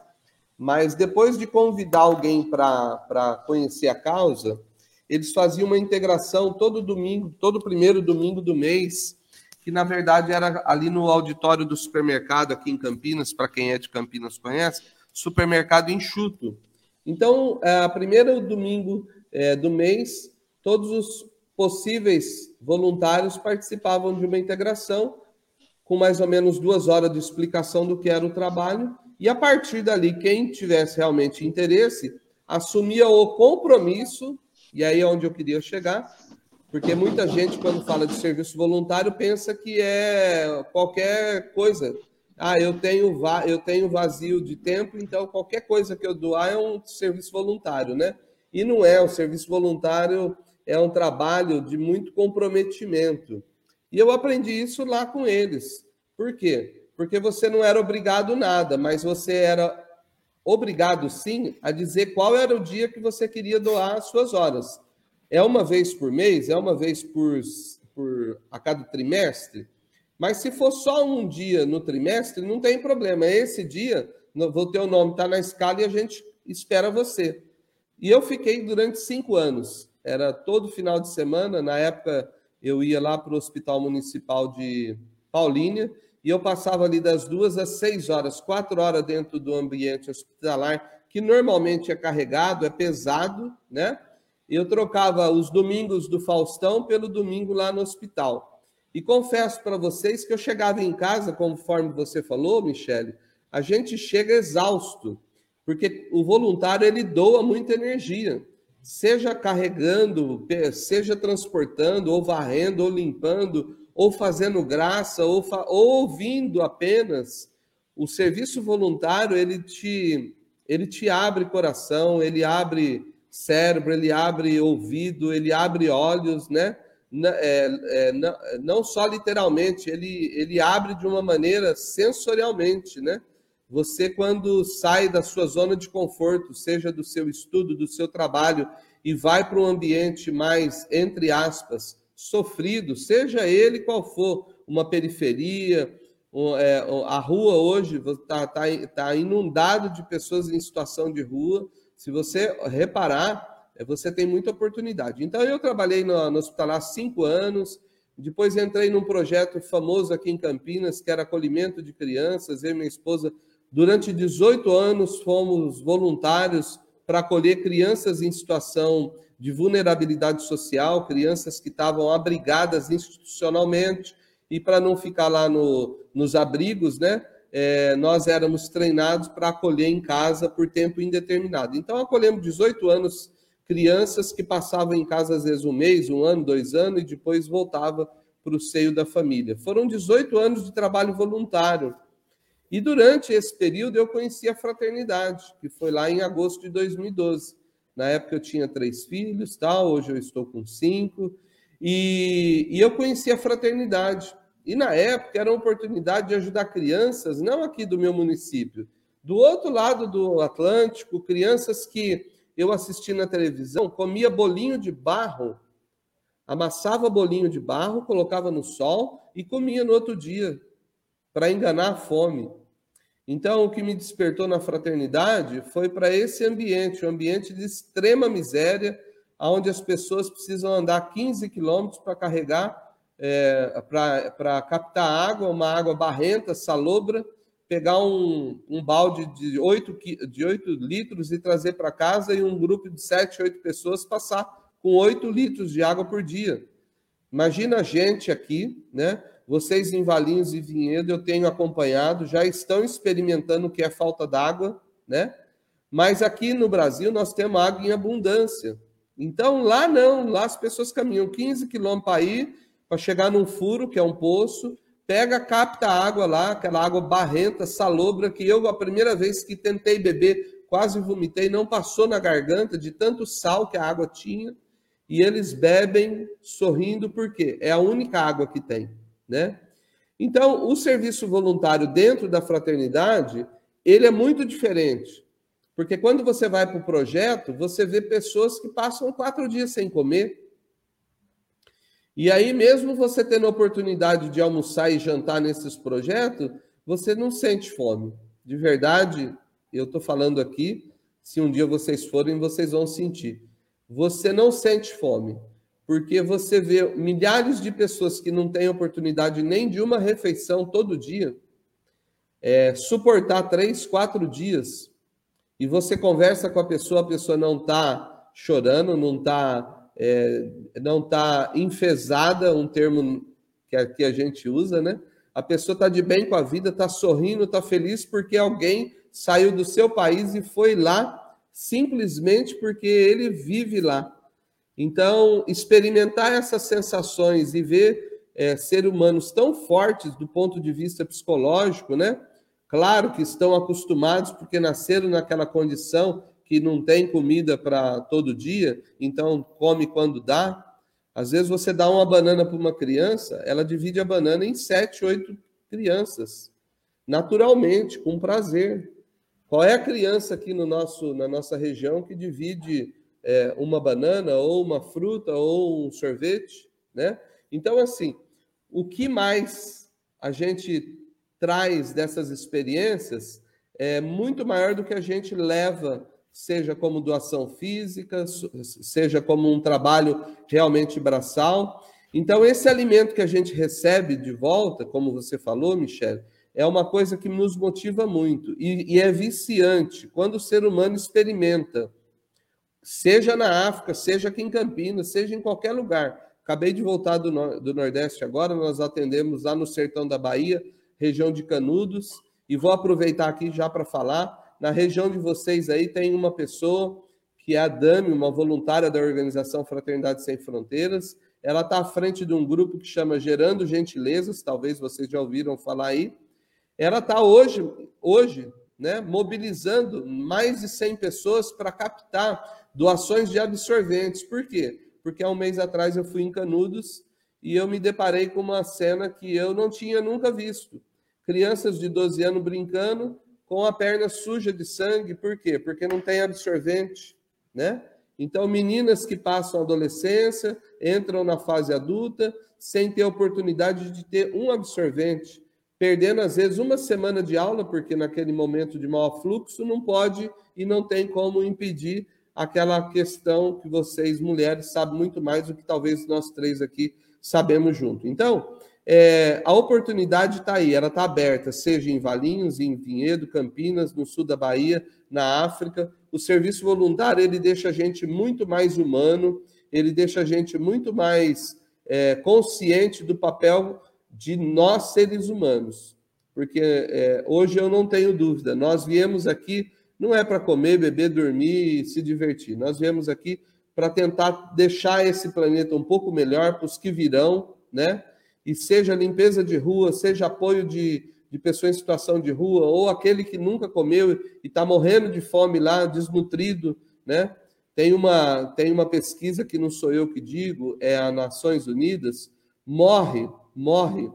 mas depois de convidar alguém para conhecer a causa, eles faziam uma integração todo domingo, todo primeiro domingo do mês, que na verdade era ali no auditório do supermercado aqui em Campinas, para quem é de Campinas conhece, supermercado enxuto. Então, a primeiro domingo é, do mês, todos os possíveis voluntários participavam de uma integração com mais ou menos duas horas de explicação do que era o trabalho, e a partir dali, quem tivesse realmente interesse assumia o compromisso, e aí é onde eu queria chegar, porque muita gente, quando fala de serviço voluntário, pensa que é qualquer coisa, ah, eu tenho, eu tenho vazio de tempo, então qualquer coisa que eu doar é um serviço voluntário, né? E não é, o serviço voluntário é um trabalho de muito comprometimento. E eu aprendi isso lá com eles. Por quê? Porque você não era obrigado nada, mas você era obrigado sim a dizer qual era o dia que você queria doar as suas horas. É uma vez por mês? É uma vez por, por a cada trimestre? Mas se for só um dia no trimestre, não tem problema. Esse dia, o teu nome está na escala e a gente espera você. E eu fiquei durante cinco anos. Era todo final de semana. Na época, eu ia lá para o Hospital Municipal de Paulínia e eu passava ali das duas às seis horas, quatro horas dentro do ambiente hospitalar, que normalmente é carregado, é pesado, né? Eu trocava os domingos do Faustão pelo domingo lá no hospital. E confesso para vocês que eu chegava em casa, conforme você falou, Michele, a gente chega exausto, porque o voluntário ele doa muita energia, seja carregando, seja transportando, ou varrendo, ou limpando, ou fazendo graça, ou, fa ou ouvindo apenas. O serviço voluntário ele te ele te abre coração, ele abre cérebro, ele abre ouvido, ele abre olhos, né? é, é, não, não só literalmente, ele, ele abre de uma maneira sensorialmente, né? Você, quando sai da sua zona de conforto, seja do seu estudo, do seu trabalho, e vai para um ambiente mais, entre aspas, sofrido, seja ele qual for, uma periferia, é, a rua hoje está tá, tá inundado de pessoas em situação de rua. Se você reparar, é, você tem muita oportunidade. Então, eu trabalhei no, no há cinco anos, depois entrei num projeto famoso aqui em Campinas, que era acolhimento de crianças. Eu e minha esposa, durante 18 anos, fomos voluntários para acolher crianças em situação de vulnerabilidade social, crianças que estavam abrigadas institucionalmente, e para não ficar lá no, nos abrigos, né? É, nós éramos treinados para acolher em casa por tempo indeterminado. Então, acolhemos 18 anos crianças que passavam em casa às vezes um mês, um ano, dois anos e depois voltava para o seio da família. Foram 18 anos de trabalho voluntário. E durante esse período eu conheci a fraternidade, que foi lá em agosto de 2012. Na época eu tinha três filhos, tal, hoje eu estou com cinco. E, e eu conheci a fraternidade. E na época era uma oportunidade de ajudar crianças, não aqui do meu município, do outro lado do Atlântico, crianças que eu assisti na televisão, comia bolinho de barro, amassava bolinho de barro, colocava no sol e comia no outro dia, para enganar a fome. Então, o que me despertou na fraternidade foi para esse ambiente, um ambiente de extrema miséria, onde as pessoas precisam andar 15 quilômetros para carregar, é, para captar água, uma água barrenta, salobra, pegar um, um balde de 8, de 8 litros e trazer para casa e um grupo de 7, 8 pessoas passar com 8 litros de água por dia. Imagina a gente aqui, né? Vocês em Valinhos e Vinhedo, eu tenho acompanhado, já estão experimentando o que é falta d'água, né? Mas aqui no Brasil nós temos água em abundância. Então lá não, lá as pessoas caminham 15 quilômetros para ir, para chegar num furo, que é um poço, pega, capta a água lá, aquela água barrenta, salobra, que eu, a primeira vez que tentei beber, quase vomitei, não passou na garganta de tanto sal que a água tinha. E eles bebem sorrindo, porque é a única água que tem, né? Então, o serviço voluntário dentro da fraternidade, ele é muito diferente. Porque quando você vai para o projeto, você vê pessoas que passam quatro dias sem comer, e aí, mesmo você tendo a oportunidade de almoçar e jantar nesses projetos, você não sente fome. De verdade, eu estou falando aqui, se um dia vocês forem, vocês vão sentir. Você não sente fome, porque você vê milhares de pessoas que não têm oportunidade nem de uma refeição todo dia, é, suportar três, quatro dias, e você conversa com a pessoa, a pessoa não está chorando, não está é, não está enfesada, um termo que aqui a gente usa, né? A pessoa está de bem com a vida, está sorrindo, está feliz porque alguém saiu do seu país e foi lá simplesmente porque ele vive lá. Então, experimentar essas sensações e ver é, seres humanos tão fortes do ponto de vista psicológico, né? Claro que estão acostumados porque nasceram naquela condição que não tem comida para todo dia, então come quando dá. Às vezes você dá uma banana para uma criança, ela divide a banana em sete, oito crianças, naturalmente, com prazer. Qual é a criança aqui no nosso, na nossa região que divide é, uma banana ou uma fruta ou um sorvete, né? Então, assim, o que mais a gente traz dessas experiências é muito maior do que a gente leva, seja como doação física, seja como um trabalho realmente braçal. Então, esse alimento que a gente recebe de volta, como você falou, Michele, é uma coisa que nos motiva muito e, e é viciante. Quando o ser humano experimenta seja na África, seja aqui em Campinas, seja em qualquer lugar. Acabei de voltar do, do Nordeste agora, nós atendemos lá no sertão da Bahia, região de Canudos, e vou aproveitar aqui já para falar. Na região de vocês aí tem uma pessoa que é a Dami, uma voluntária da organização Fraternidade Sem Fronteiras. Ela está à frente de um grupo que chama Gerando Gentilezas, talvez vocês já ouviram falar aí. Ela está hoje, hoje né, mobilizando mais de 100 pessoas para captar doações de absorventes. Por quê? Porque há um mês atrás eu fui em Canudos e eu me deparei com uma cena que eu não tinha nunca visto. Crianças de 12 anos brincando com a perna suja de sangue. Por quê? Porque não tem absorvente, né? Então, meninas que passam a adolescência, entram na fase adulta, sem ter oportunidade de ter um absorvente, perdendo às vezes uma semana de aula, porque naquele momento de mau fluxo não pode e não tem como impedir aquela questão que vocês, mulheres, sabem muito mais do que talvez nós três aqui sabemos junto. Então, é, a oportunidade está aí, ela está aberta, seja em Valinhos, em Vinhedo, Campinas, no sul da Bahia, na África. O serviço voluntário ele deixa a gente muito mais humano, ele deixa a gente muito mais é, consciente do papel de nós seres humanos. Porque é, hoje eu não tenho dúvida, nós viemos aqui não é para comer, beber, dormir e se divertir. Nós viemos aqui para tentar deixar esse planeta um pouco melhor para os que virão, né? E seja limpeza de rua, seja apoio de, de pessoas em situação de rua, ou aquele que nunca comeu e está morrendo de fome lá, desnutrido, né? Tem uma, tem uma pesquisa que não sou eu que digo, é a Nações Unidas, morre, morre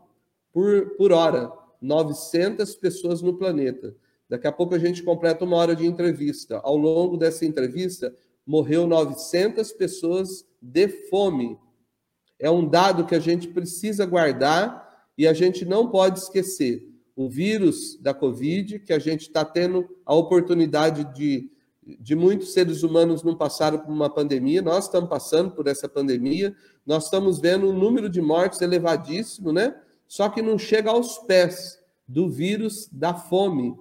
por, por hora 900 pessoas no planeta. Daqui a pouco a gente completa uma hora de entrevista. Ao longo dessa entrevista, morreu 900 pessoas de fome. É um dado que a gente precisa guardar e a gente não pode esquecer. O vírus da Covid, que a gente está tendo a oportunidade de, de muitos seres humanos não passaram por uma pandemia, nós estamos passando por essa pandemia, nós estamos vendo um número de mortes elevadíssimo, né? Só que não chega aos pés do vírus da fome,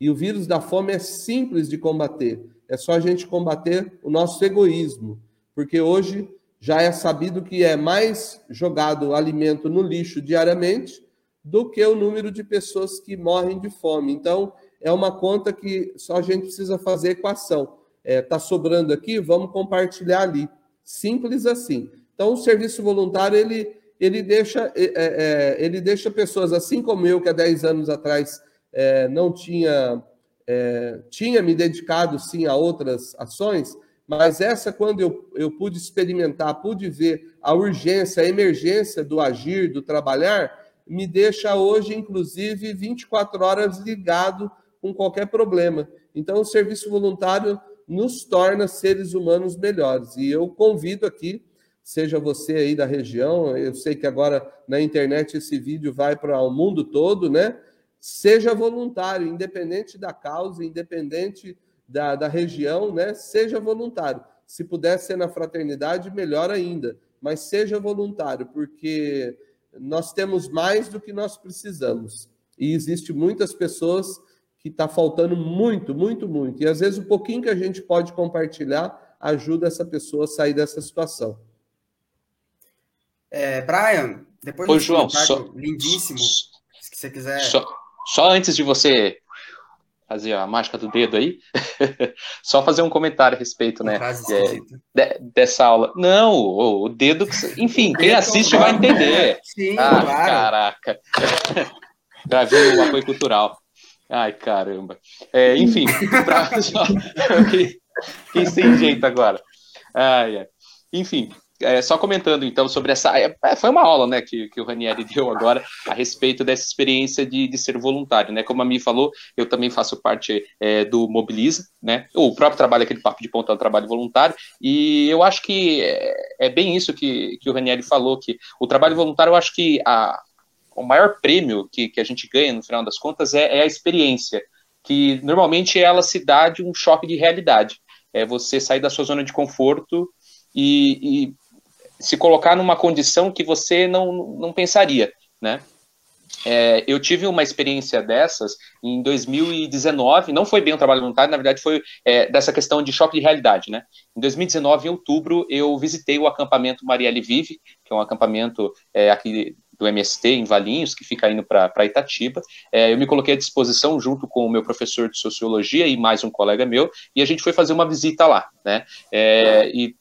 e o vírus da fome é simples de combater. É só a gente combater o nosso egoísmo, porque hoje já é sabido que é mais jogado alimento no lixo diariamente do que o número de pessoas que morrem de fome. Então, é uma conta que só a gente precisa fazer equação. Está é, tá sobrando aqui, vamos compartilhar ali. Simples assim. Então, o serviço voluntário, ele, ele, deixa, é, é, ele deixa pessoas, assim como eu, que há 10 anos atrás é, não tinha, é, tinha me dedicado sim a outras ações, mas essa, quando eu, eu pude experimentar, pude ver a urgência, a emergência do agir, do trabalhar, me deixa hoje, inclusive, 24 horas ligado com qualquer problema. Então, o serviço voluntário nos torna seres humanos melhores. E eu convido aqui, seja você aí da região, eu sei que agora na internet esse vídeo vai para o mundo todo, né? Seja voluntário, independente da causa, independente da, da região, né? Seja voluntário. Se puder ser na fraternidade, melhor ainda. Mas seja voluntário, porque nós temos mais do que nós precisamos. E existe muitas pessoas que está faltando muito, muito, muito. E às vezes o pouquinho que a gente pode compartilhar ajuda essa pessoa a sair dessa situação. É, Brian, depois Ô, João, só, lindíssimo, se você quiser. Só, só antes de você fazer a mágica do dedo aí, só fazer um comentário a respeito, né, é, de, dessa aula. Não, o, o dedo, enfim, quem assiste vai entender. Sim, ah, claro. caraca. Gravei o apoio cultural. Ai, caramba. É, enfim, pra... quem sem jeito agora. Ai, ai. Enfim, é, só comentando então sobre essa. É, é, foi uma aula né, que, que o Ranieri deu agora a respeito dessa experiência de, de ser voluntário. Né? Como a Mi falou, eu também faço parte é, do Mobiliza, né? O próprio trabalho aqui do Papo de Ponta é um trabalho voluntário, e eu acho que é, é, bem isso que, que o Ranieri falou, que o trabalho voluntário, eu acho que a, o maior prêmio que, que a gente ganha, no final das contas, é, é a experiência, que normalmente ela se dá de um choque de realidade. É você sair da sua zona de conforto e, e se colocar numa condição que você não, não pensaria, né? É, eu tive uma experiência dessas em 2019, não foi bem um trabalho voluntário, na verdade foi é, dessa questão de choque de realidade, né? Em 2019, em outubro, eu visitei o acampamento Marielle Vive, que é um acampamento é, aqui do MST, em Valinhos, que fica indo para Itatiba. É, eu me coloquei à disposição junto com o meu professor de Sociologia e mais um colega meu, e a gente foi fazer uma visita lá, né? É, e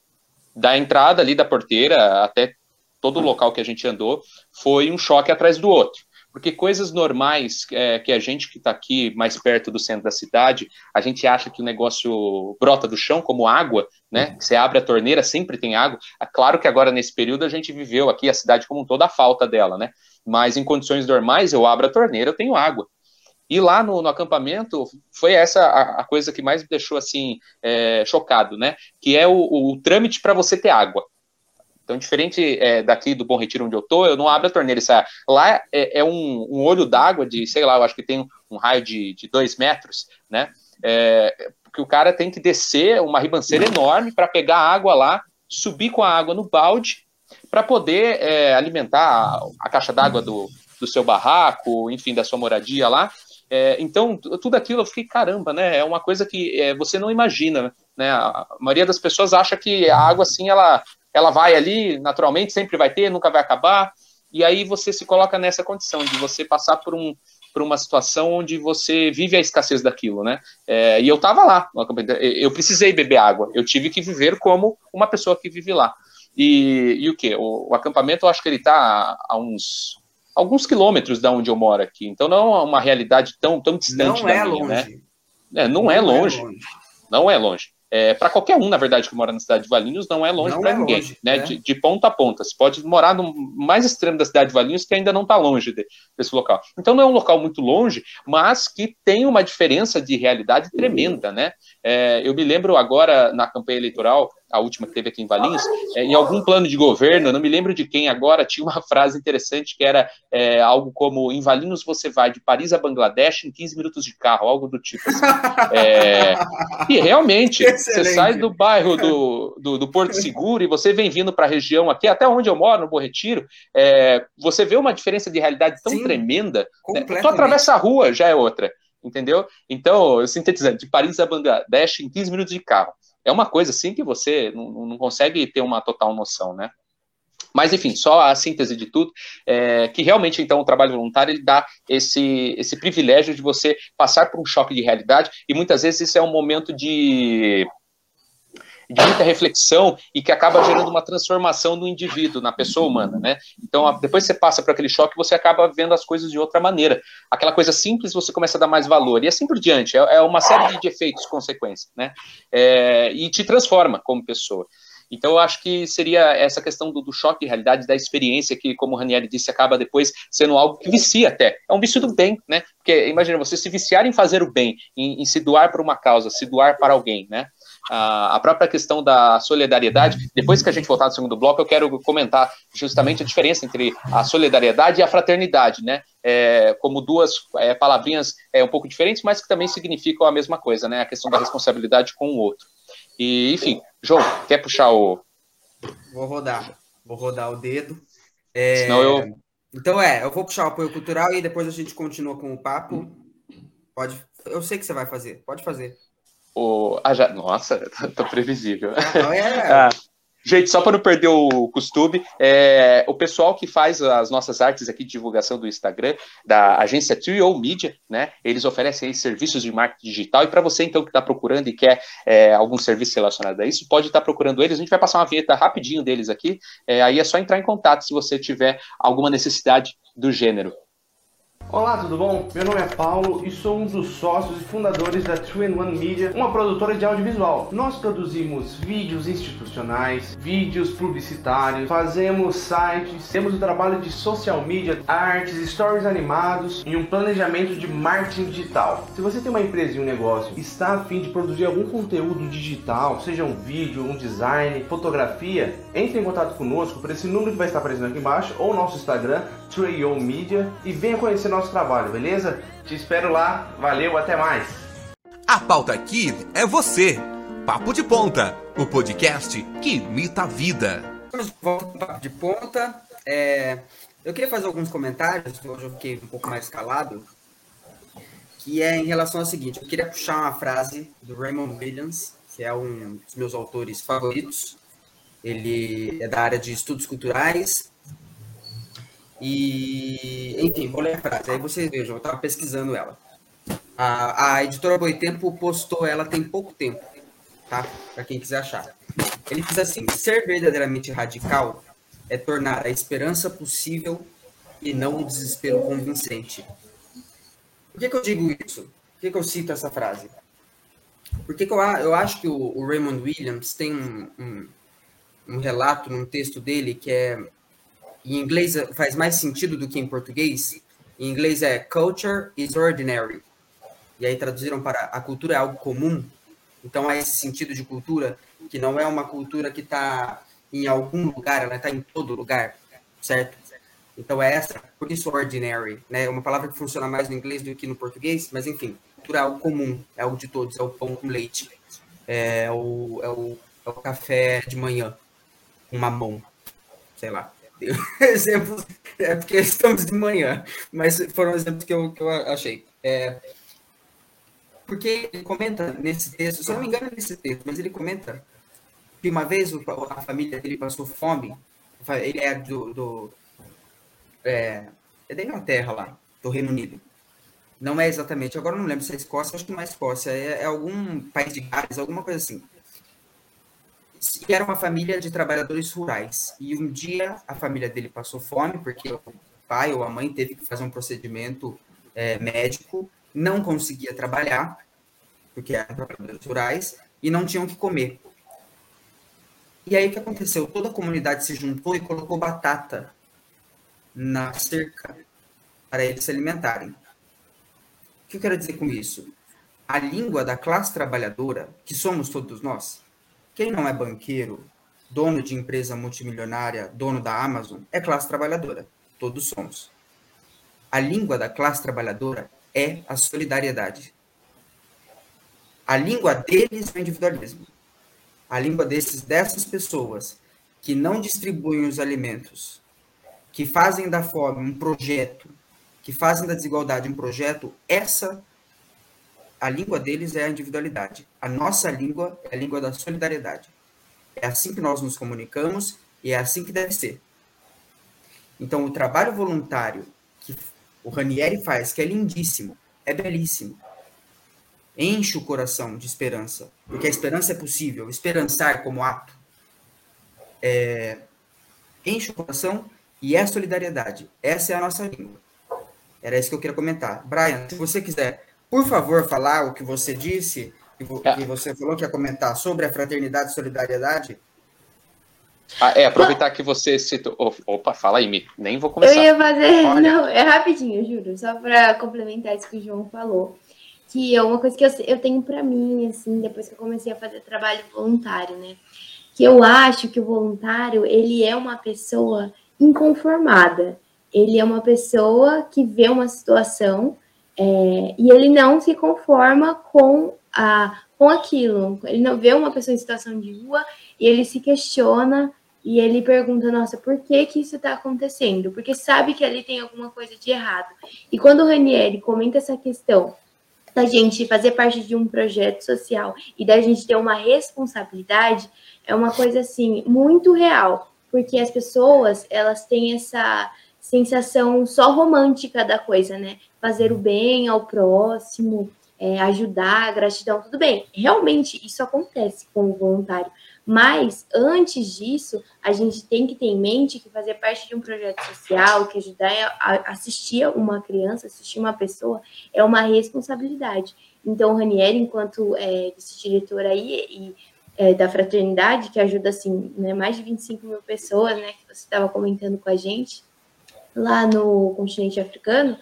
da entrada ali da porteira até todo o local que a gente andou, foi um choque atrás do outro. Porque coisas normais é, que a gente que está aqui mais perto do centro da cidade, a gente acha que o negócio brota do chão, como água, né? Uhum. Você abre a torneira, sempre tem água. É claro que agora, nesse período, a gente viveu aqui a cidade como um todo a falta dela, né? Mas em condições normais, eu abro a torneira, eu tenho água. E lá no, no acampamento foi essa a, a, coisa que mais me deixou assim é, chocado, né? Que é o, o trâmite para você ter água. Então, diferente é, daqui do Bom Retiro onde eu tô, eu não abro a torneira. É, lá é, é um, um, olho d'água de, sei lá, eu acho que tem um, raio de, de dois metros, né? É, que o cara tem que descer uma ribanceira enorme para pegar água lá, subir com a água no balde, para poder é, alimentar a, a caixa d'água do, do seu barraco, enfim, da sua moradia lá, é, então, tudo aquilo eu fiquei, caramba, né? É uma coisa que é, você não imagina, né? A maioria das pessoas acha que a água, assim, ela, ela vai ali naturalmente, sempre vai ter, nunca vai acabar. E aí você se coloca nessa condição de você passar por, um, por uma situação onde você vive a escassez daquilo, né? É, e eu estava lá, eu precisei beber água, eu tive que viver como uma pessoa que vive lá. E, e o que? O, o, acampamento, eu acho que ele está a uns alguns quilômetros da onde eu moro aqui. Então não é uma realidade tão, tão distante não da é minha, né? longe. né? É, não, não, é, longe. é longe. Não é longe. É, para qualquer um, na verdade, que mora na cidade de Valinhos, não é longe para é ninguém, longe, né? É. De, de, ponta a ponta. Você pode morar no mais extremo da cidade de Valinhos, que ainda não está longe de, desse local. Então não é um local muito longe, mas que tem uma diferença de realidade tremenda, né? É, eu me lembro agora na campanha eleitoral, a última que teve aqui em Valinhos, é, em algum plano de governo, não me lembro de quem agora, tinha uma frase interessante que era é, algo como: em Valinhos você vai de Paris a Bangladesh em 15 minutos de carro, algo do tipo assim. É, e realmente, Excelente. você sai do bairro do, do, do, Porto Seguro e você vem vindo para a região aqui, até onde eu moro, no Bom Retiro, é, você vê uma diferença de realidade tão Sim, tremenda. Né? Tu atravessa a rua, já é outra entendeu? Então, sintetizando, de Paris a Bangladesh em 15 minutos de carro é uma coisa assim que você não, não consegue ter uma total noção, né? Mas, enfim, só a síntese de tudo, é que realmente, então, o trabalho voluntário, ele dá esse, esse privilégio de você passar por um choque de realidade, e muitas vezes isso é um momento de de muita reflexão e que acaba gerando uma transformação no indivíduo, na pessoa humana, né? Então, depois você passa por aquele choque, você acaba vendo as coisas de outra maneira. Aquela coisa simples, você começa a dar mais valor. E assim por diante. É, é uma série de efeitos, consequências, né? É, e te transforma como pessoa. Então, eu acho que seria essa questão do, do, choque de realidade, da experiência, que, como o Ranieri disse, acaba depois sendo algo que vicia até. É um vício do bem, né? Porque, imagina, você se viciar em fazer o bem, em, em se doar para uma causa, se doar para alguém, né? A, própria questão da solidariedade. Depois que a gente voltar no segundo bloco, eu quero comentar justamente a diferença entre a solidariedade e a fraternidade, né? É, como duas é, palavrinhas é, um pouco diferentes, mas que também significam a mesma coisa, né? A questão da responsabilidade com o outro. E, enfim, João, quer puxar o. Vou rodar. Vou rodar o dedo. É... Senão eu. Então é, eu vou puxar o apoio cultural e depois a gente continua com o papo. Pode. Eu sei que você vai fazer. Pode fazer. O, ah, nossa, tô previsível. Ah, é. ah, Gente, só para não perder o costume, é, o pessoal que faz as nossas artes aqui de divulgação do Instagram, da agência Trio Media, né? Eles oferecem serviços de marketing digital. E para você, então, que está procurando e quer é, algum serviço relacionado a isso, pode estar tá procurando eles. A gente vai passar uma vinheta rapidinho deles aqui. É, aí é só entrar em contato se você tiver alguma necessidade do gênero. Olá, tudo bom? Meu nome é Paulo e sou um dos sócios e fundadores da 2-in-1 Media, uma produtora de audiovisual. Nós produzimos vídeos institucionais, vídeos publicitários, fazemos sites, temos o trabalho de social media, artes, stories animados e um planejamento de marketing digital. Se você tem uma empresa e um negócio e está a fim de produzir algum conteúdo digital, seja um vídeo, um design, fotografia, entre em contato conosco por esse número que vai estar aparecendo aqui embaixo ou nosso Instagram, 2 Media, e venha conhecer nosso trabalho, beleza? Te espero lá, valeu, até mais! A pauta aqui é você. Papo de Ponta, o podcast que imita a vida. Estamos de volta com Papo de Ponta. É, eu queria fazer alguns comentários, hoje eu fiquei um pouco mais calado, que é em relação ao seguinte, eu queria puxar uma frase do Raymond Williams, que é um dos meus autores favoritos. Ele é da área de estudos culturais, e, enfim, vou ler a frase. Aí vocês vejam, eu estava pesquisando ela. A, a editora Boitempo postou ela tem pouco tempo, tá? Para quem quiser achar. Ele diz assim: ser verdadeiramente radical é tornar a esperança possível e não o desespero convincente. Por que, que eu digo isso? Por que, que eu cito essa frase? Porque que eu, eu acho que o, o Raymond Williams tem um, um, um relato num texto dele que é em inglês faz mais sentido do que em português. Em inglês é culture is ordinary. E aí traduziram para a cultura é algo comum. Então há esse sentido de cultura que não é uma cultura que está em algum lugar, ela está em todo lugar, certo? Então é essa, por isso ordinary, né? É uma palavra que funciona mais no inglês do que no português, mas enfim, cultura é algo comum, é algo de todos, é o pão com leite, é o, é o, é o café de manhã, com mamão, sei lá. exemplos, é porque estamos de manhã, mas foram exemplos que eu, que eu achei. É, porque ele comenta nesse texto, se eu não me engano é nesse texto, mas ele comenta que uma vez a família dele passou fome, ele é do, do é, é da Inglaterra lá, do Reino Unido. Não é exatamente, agora não lembro se é Escócia, acho que não é Escócia, é, é algum país de Gales, alguma coisa assim e era uma família de trabalhadores rurais. E um dia a família dele passou fome, porque o pai ou a mãe teve que fazer um procedimento é, médico, não conseguia trabalhar, porque eram trabalhadores rurais, e não tinham que comer. E aí o que aconteceu? Toda a comunidade se juntou e colocou batata na cerca para eles se alimentarem. O que eu quero dizer com isso? A língua da classe trabalhadora, que somos todos nós, quem não é banqueiro, dono de empresa multimilionária, dono da Amazon, é classe trabalhadora. Todos somos. A língua da classe trabalhadora é a solidariedade. A língua deles é o individualismo. A língua desses, dessas pessoas que não distribuem os alimentos, que fazem da fome um projeto, que fazem da desigualdade um projeto, essa a língua deles é a individualidade. A nossa língua é a língua da solidariedade. É assim que nós nos comunicamos e é assim que deve ser. Então, o trabalho voluntário que o Ranieri faz, que é lindíssimo, é belíssimo, enche o coração de esperança, porque a esperança é possível, esperançar como ato. É, enche o coração e é solidariedade. Essa é a nossa língua. Era isso que eu queria comentar. Brian, se você quiser por favor, falar o que você disse, que é. você falou que ia comentar sobre a fraternidade e solidariedade? Ah, é, aproveitar que você citou. Opa, fala aí, Mi. Nem vou começar. Eu ia fazer. Olha. Não, é rapidinho, juro, só para complementar isso que o João falou. Que é uma coisa que eu, eu tenho para mim, assim, depois que eu comecei a fazer trabalho voluntário, né? Que eu acho que o voluntário, ele é uma pessoa inconformada. Ele é uma pessoa que vê uma situação é, e ele não se conforma com, a, com aquilo. Ele não vê uma pessoa em situação de rua e ele se questiona e ele pergunta, nossa, por que que isso está acontecendo? Porque sabe que ali tem alguma coisa de errado. E quando o Ranieri comenta essa questão da gente fazer parte de um projeto social e da gente ter uma responsabilidade é uma coisa assim muito real, porque as pessoas elas têm essa sensação só romântica da coisa, né? Fazer o bem ao próximo, é, ajudar, gratidão, tudo bem. Realmente isso acontece com o voluntário. Mas antes disso, a gente tem que ter em mente que fazer parte de um projeto social, que ajudar a assistir uma criança, assistir uma pessoa, é uma responsabilidade. Então, Ranieri, enquanto é, vice-diretor aí e é, da fraternidade, que ajuda assim, né, mais de 25 mil pessoas, né, que você estava comentando com a gente, lá no continente africano,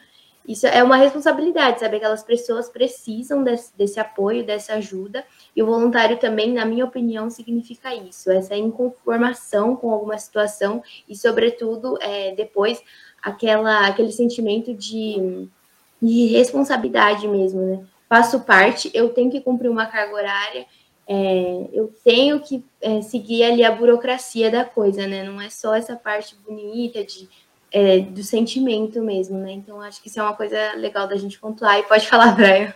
isso é uma responsabilidade, saber que aquelas pessoas precisam desse, desse, apoio, dessa ajuda, e o voluntário também, na minha opinião, significa isso, essa inconformação com alguma situação e, sobretudo, é, depois, aquela, aquele sentimento de, de responsabilidade mesmo, né? Faço parte, eu tenho que cumprir uma carga horária, é, eu tenho que é, seguir ali a burocracia da coisa, né? Não é só essa parte bonita de é, do sentimento mesmo, né? Então acho que isso é uma coisa legal da gente pontuar e pode falar, Brian.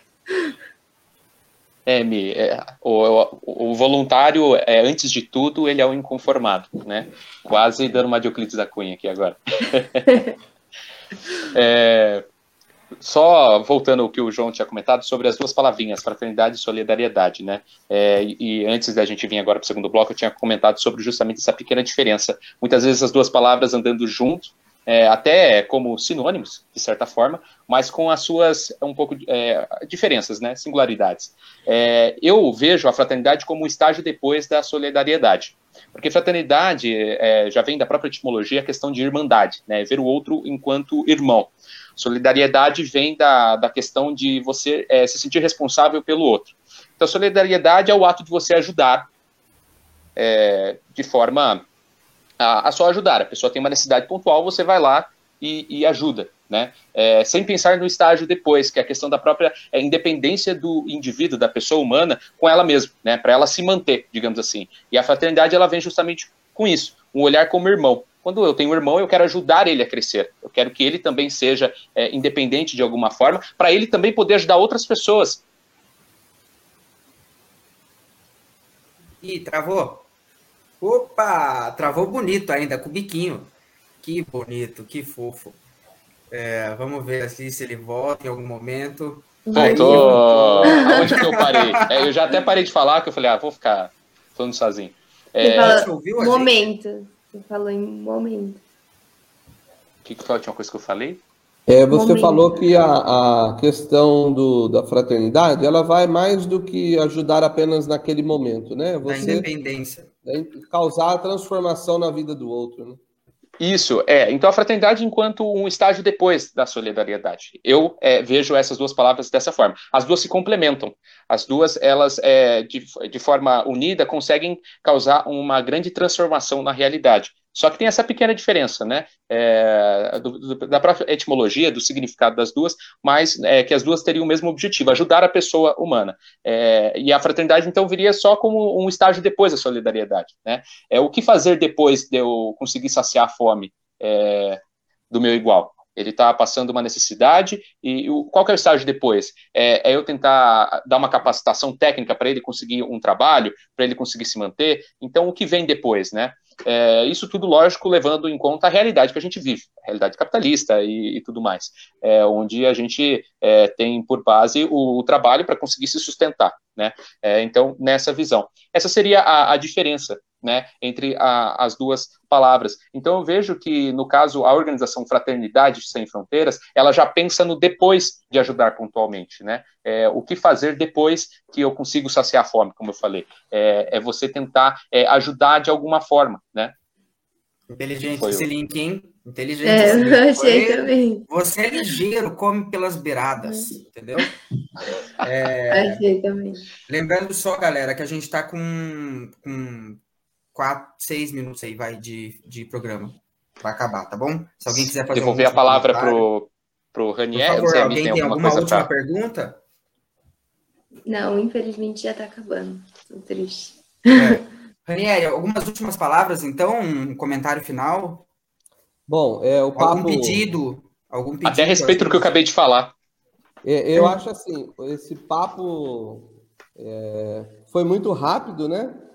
É, Mi, é, o, o, voluntário, é, antes de tudo, ele é um inconformado, né? Quase dando uma de Euclides da Cunha aqui agora. é, só voltando ao que o João tinha comentado sobre as duas palavrinhas, fraternidade e solidariedade, né? É, e antes da gente vir agora para o segundo bloco, eu tinha comentado sobre justamente essa pequena diferença. Muitas vezes as duas palavras andando junto, é, até como sinônimos, de certa forma, mas com as suas um pouco é, diferenças, né, singularidades. É, eu vejo a fraternidade como um estágio depois da solidariedade, porque fraternidade é, já vem da própria etimologia a questão de irmandade, né, ver o outro enquanto irmão. Solidariedade vem da, da questão de você é, se sentir responsável pelo outro. Então, solidariedade é o ato de você ajudar é, de forma a, a só ajudar. A pessoa tem uma necessidade pontual, você vai lá e, e ajuda, né? É, sem pensar no estágio depois, que é a questão da própria é, independência do indivíduo, da pessoa humana, com ela mesma, né? Para ela se manter, digamos assim. E a fraternidade ela vem justamente com isso, um olhar como irmão. Quando eu tenho um irmão, eu quero ajudar ele a crescer. Eu quero que ele também seja é, independente de alguma forma, para ele também poder ajudar outras pessoas. Ih, travou? Opa, travou bonito ainda, com o biquinho. Que bonito, que fofo. É, vamos ver assim se ele volta em algum momento. Voltou. Onde que eu parei? É, eu já até parei de falar, que eu falei, ah, vou ficar falando sozinho. É... Você falou, momento. Você falou em momento. O que, que foi a última coisa que eu falei? É, você momento. falou que a, a questão do, da fraternidade, ela vai mais do que ajudar apenas naquele momento, né? Você, da independência causar a transformação na vida do outro. Né? Isso, é. Então a fraternidade enquanto um estágio depois da solidariedade. Eu é, vejo essas duas palavras dessa forma. As duas se complementam. As duas, elas, é, de, de forma unida, conseguem causar uma grande transformação na realidade. Só que tem essa pequena diferença, né? É, do, do, da própria etimologia, do significado das duas, mas é, que as duas teriam o mesmo objetivo, ajudar a pessoa humana. É, e a fraternidade, então, viria só como um estágio depois da solidariedade, né? É o que fazer depois de eu conseguir saciar a fome é, do meu igual. Ele está passando uma necessidade e o, qual é o estágio depois? É, é eu tentar dar uma capacitação técnica para ele conseguir um trabalho, para ele conseguir se manter. Então, o que vem depois, né? É, isso tudo, lógico, levando em conta a realidade que a gente vive, a realidade capitalista e, e tudo mais, é, onde a gente é, tem por base o, o trabalho para conseguir se sustentar. Né? É, então, nessa visão. Essa seria a, a diferença né, entre a, as duas palavras. Então eu vejo que, no caso, a organização Fraternidade Sem Fronteiras, ela já pensa no depois de ajudar pontualmente, né? É, o que fazer depois que eu consigo saciar a fome, como eu falei. É, é você tentar é, ajudar de alguma forma, né? Inteligente Foi esse eu. link, hein? Inteligente. É, eu achei também. Você é ligeiro, come pelas beiradas, entendeu? É, achei também. Lembrando só, galera, que a gente está com, com quatro, seis minutos aí, vai, de, de programa. Vai acabar, tá bom? Se alguém quiser fazer Devolver um a palavra pro, pro Raniel. Por favor, alguém tem, tem alguma, alguma última pra... pergunta? Não, infelizmente já tá acabando. Tô triste. É. Raniel, algumas últimas palavras, então? Um comentário final? Bom, é o papo... Algum pedido? Algum pedido? Até a respeito do que eu acabei de falar. É, eu acho assim, esse papo é, foi muito rápido, né?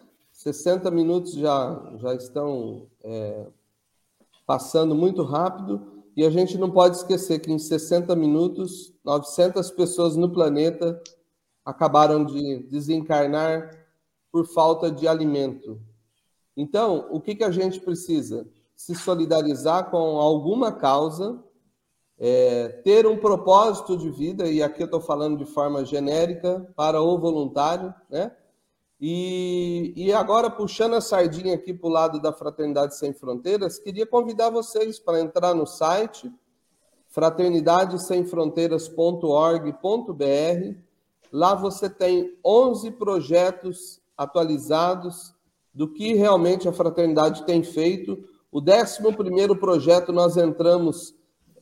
60 minutos já, já estão é, passando muito rápido e a gente não pode esquecer que em 60 minutos, 900 pessoas no planeta acabaram de desencarnar por falta de alimento. Então, o que, que a gente precisa? Se solidarizar com alguma causa, é, ter um propósito de vida, e aqui eu estou falando de forma genérica, para o voluntário, né? E, e agora, puxando a sardinha aqui para o lado da Fraternidade Sem Fronteiras, queria convidar vocês para entrar no site fraternidadesemfronteiras.org.br. Lá você tem 11 projetos atualizados do que realmente a fraternidade tem feito. O 11 projeto nós entramos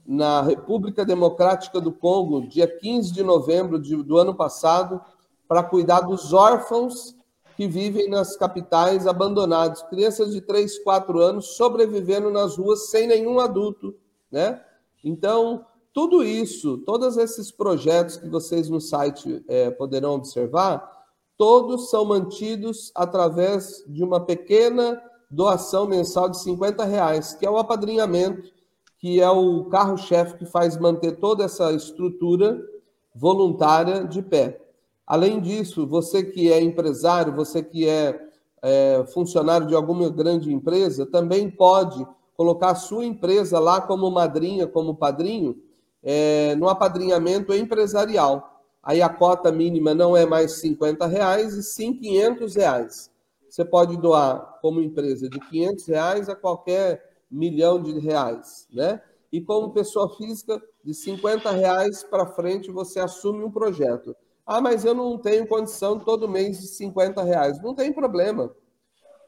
na República Democrática do Congo, dia 15 de novembro de, do ano passado, para cuidar dos órfãos que vivem nas capitais abandonados, crianças de 3, 4 anos sobrevivendo nas ruas sem nenhum adulto, né? Então, tudo isso, todos esses projetos que vocês no site é, poderão observar, todos são mantidos através de uma pequena doação mensal de 50 reais, que é o apadrinhamento, que é o carro-chefe que faz manter toda essa estrutura voluntária de pé. Além disso, você que é empresário, você que é, é funcionário de alguma grande empresa, também pode colocar a sua empresa lá como madrinha, como padrinho, é, no apadrinhamento empresarial. Aí a cota mínima não é mais 50 reais e sim 500 reais. Você pode doar como empresa de 500 reais a qualquer milhão de reais, né? E como pessoa física, de 50 reais para frente você assume um projeto. Ah, mas eu não tenho condição todo mês de 50 reais. Não tem problema.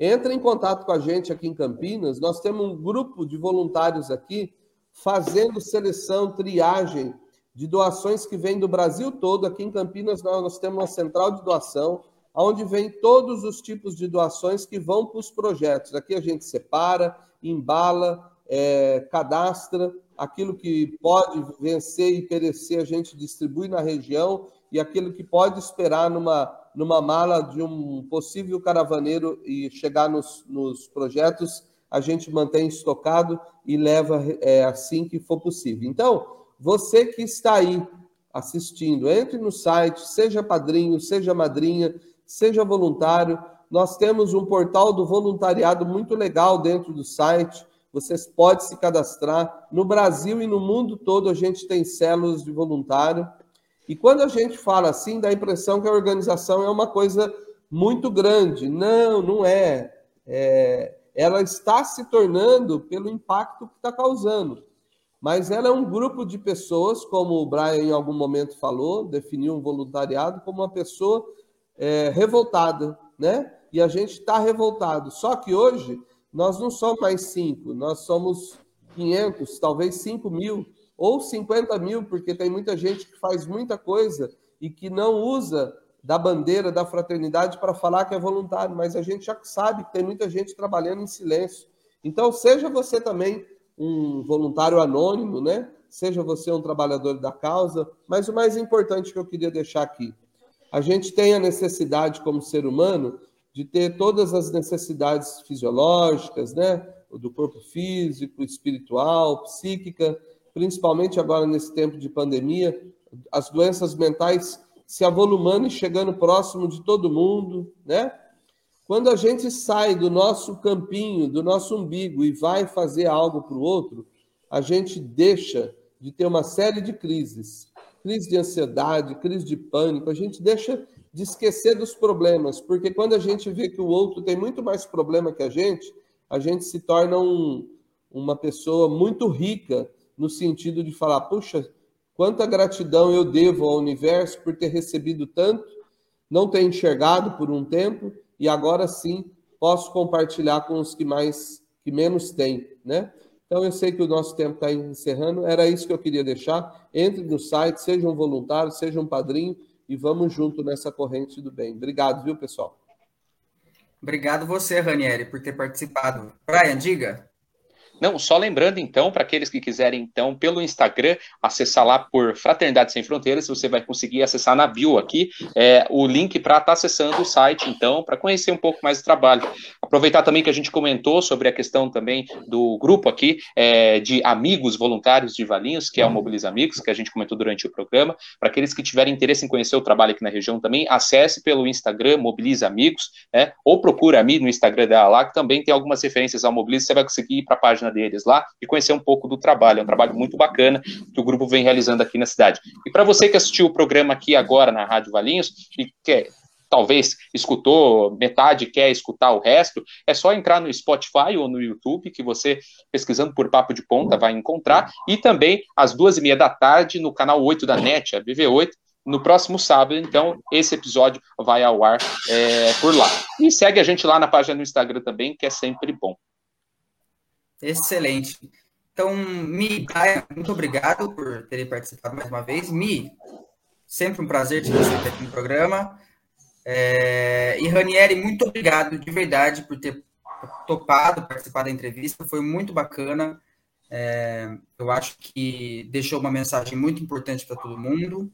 Entre em contato com a gente aqui em Campinas. Nós temos um grupo de voluntários aqui fazendo seleção, triagem de doações que vêm do Brasil todo. Aqui em Campinas nós temos uma central de doação, onde vem todos os tipos de doações que vão para os projetos. Aqui a gente separa, embala, é, cadastra aquilo que pode vencer e perecer, a gente distribui na região e aquilo que pode esperar numa, numa mala de um possível caravaneiro e chegar nos, nos projetos, a gente mantém estocado e leva é, assim que for possível. Então, você que está aí assistindo, entre no site, seja padrinho, seja madrinha, seja voluntário. Nós temos um portal do voluntariado muito legal dentro do site. Vocês podem se cadastrar. No Brasil e no mundo todo, a gente tem células de voluntário. E quando a gente fala assim, dá a impressão que a organização é uma coisa muito grande. Não, não é. é ela está se tornando pelo impacto que está causando. Mas ela é um grupo de pessoas, como o Brian em algum momento falou, definiu um voluntariado como uma pessoa é, revoltada, né? E a gente está revoltado. Só que hoje nós não somos mais cinco, nós somos 500, talvez 5 mil ou 50 mil, porque tem muita gente que faz muita coisa e que não usa da bandeira da fraternidade para falar que é voluntário, mas a gente já sabe que tem muita gente trabalhando em silêncio. Então, seja você também um voluntário anônimo, né? Seja você um trabalhador da causa, mas o mais importante que eu queria deixar aqui, a gente tem a necessidade como ser humano de ter todas as necessidades fisiológicas, né? Do corpo físico, espiritual, psíquica, principalmente agora nesse tempo de pandemia, as doenças mentais se avolumando e chegando próximo de todo mundo, né? Quando a gente sai do nosso campinho, do nosso umbigo e vai fazer algo para o outro, a gente deixa de ter uma série de crises, crise de ansiedade, crise de pânico, a gente deixa de esquecer dos problemas, porque quando a gente vê que o outro tem muito mais problema que a gente, a gente se torna um, uma pessoa muito rica no sentido de falar, puxa, quanta gratidão eu devo ao universo por ter recebido tanto, não ter enxergado por um tempo e agora sim posso compartilhar com os que mais que menos têm, né? Então eu sei que o nosso tempo está encerrando, era isso que eu queria deixar. Entre no site, seja um voluntário, seja um padrinho e vamos junto nessa corrente do bem. Obrigado, viu, pessoal? Obrigado você, Ranieri, por ter participado. Brian, diga. Não, só lembrando então, para aqueles que quiserem então pelo Instagram acessar lá por Fraternidade Sem Fronteiras, você vai conseguir acessar na bio aqui é, o link para estar tá acessando o site então, para conhecer um pouco mais do trabalho. Aproveitar também que a gente comentou sobre a questão também do grupo aqui é, de amigos voluntários de Valinhos, que é o Mobiliza Amigos, que a gente comentou durante o programa. Para aqueles que tiverem interesse em conhecer o trabalho aqui na região também, acesse pelo Instagram Mobiliza Amigos, né? Ou procura a mim no Instagram dela lá, que também tem algumas referências ao Mobiliza, você vai conseguir ir para a página deles lá e conhecer um pouco do trabalho. É um trabalho muito bacana que o grupo vem realizando aqui na cidade. E para você que assistiu o programa aqui agora na Rádio Valinhos e quer talvez escutou metade quer escutar o resto, é só entrar no Spotify ou no YouTube, que você, pesquisando por Papo de Ponta, vai encontrar, e também às duas e meia da tarde no canal 8 da NET, a BV8, no próximo sábado, então, esse episódio vai ao ar é, por lá. E segue a gente lá na página do Instagram também, que é sempre bom. Excelente. Então, Mi, muito obrigado por terem participado mais uma vez. Mi, sempre um prazer te receber aqui no programa. É... E Ranieri, muito obrigado de verdade por ter topado participar da entrevista. Foi muito bacana. É... Eu acho que deixou uma mensagem muito importante para todo mundo.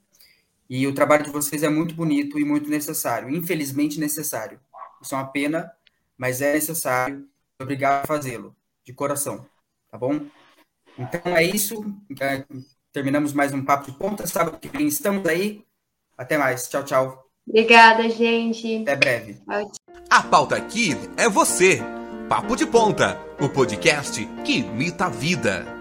E o trabalho de vocês é muito bonito e muito necessário. Infelizmente necessário. Isso é uma pena, mas é necessário. Obrigado por fazê-lo de coração, tá bom? Então é isso. É, terminamos mais um Papo de Ponta. Sábado que vem estamos aí. Até mais. Tchau, tchau. Obrigada, gente. Até breve. A pauta aqui é você. Papo de Ponta, o podcast que imita a vida.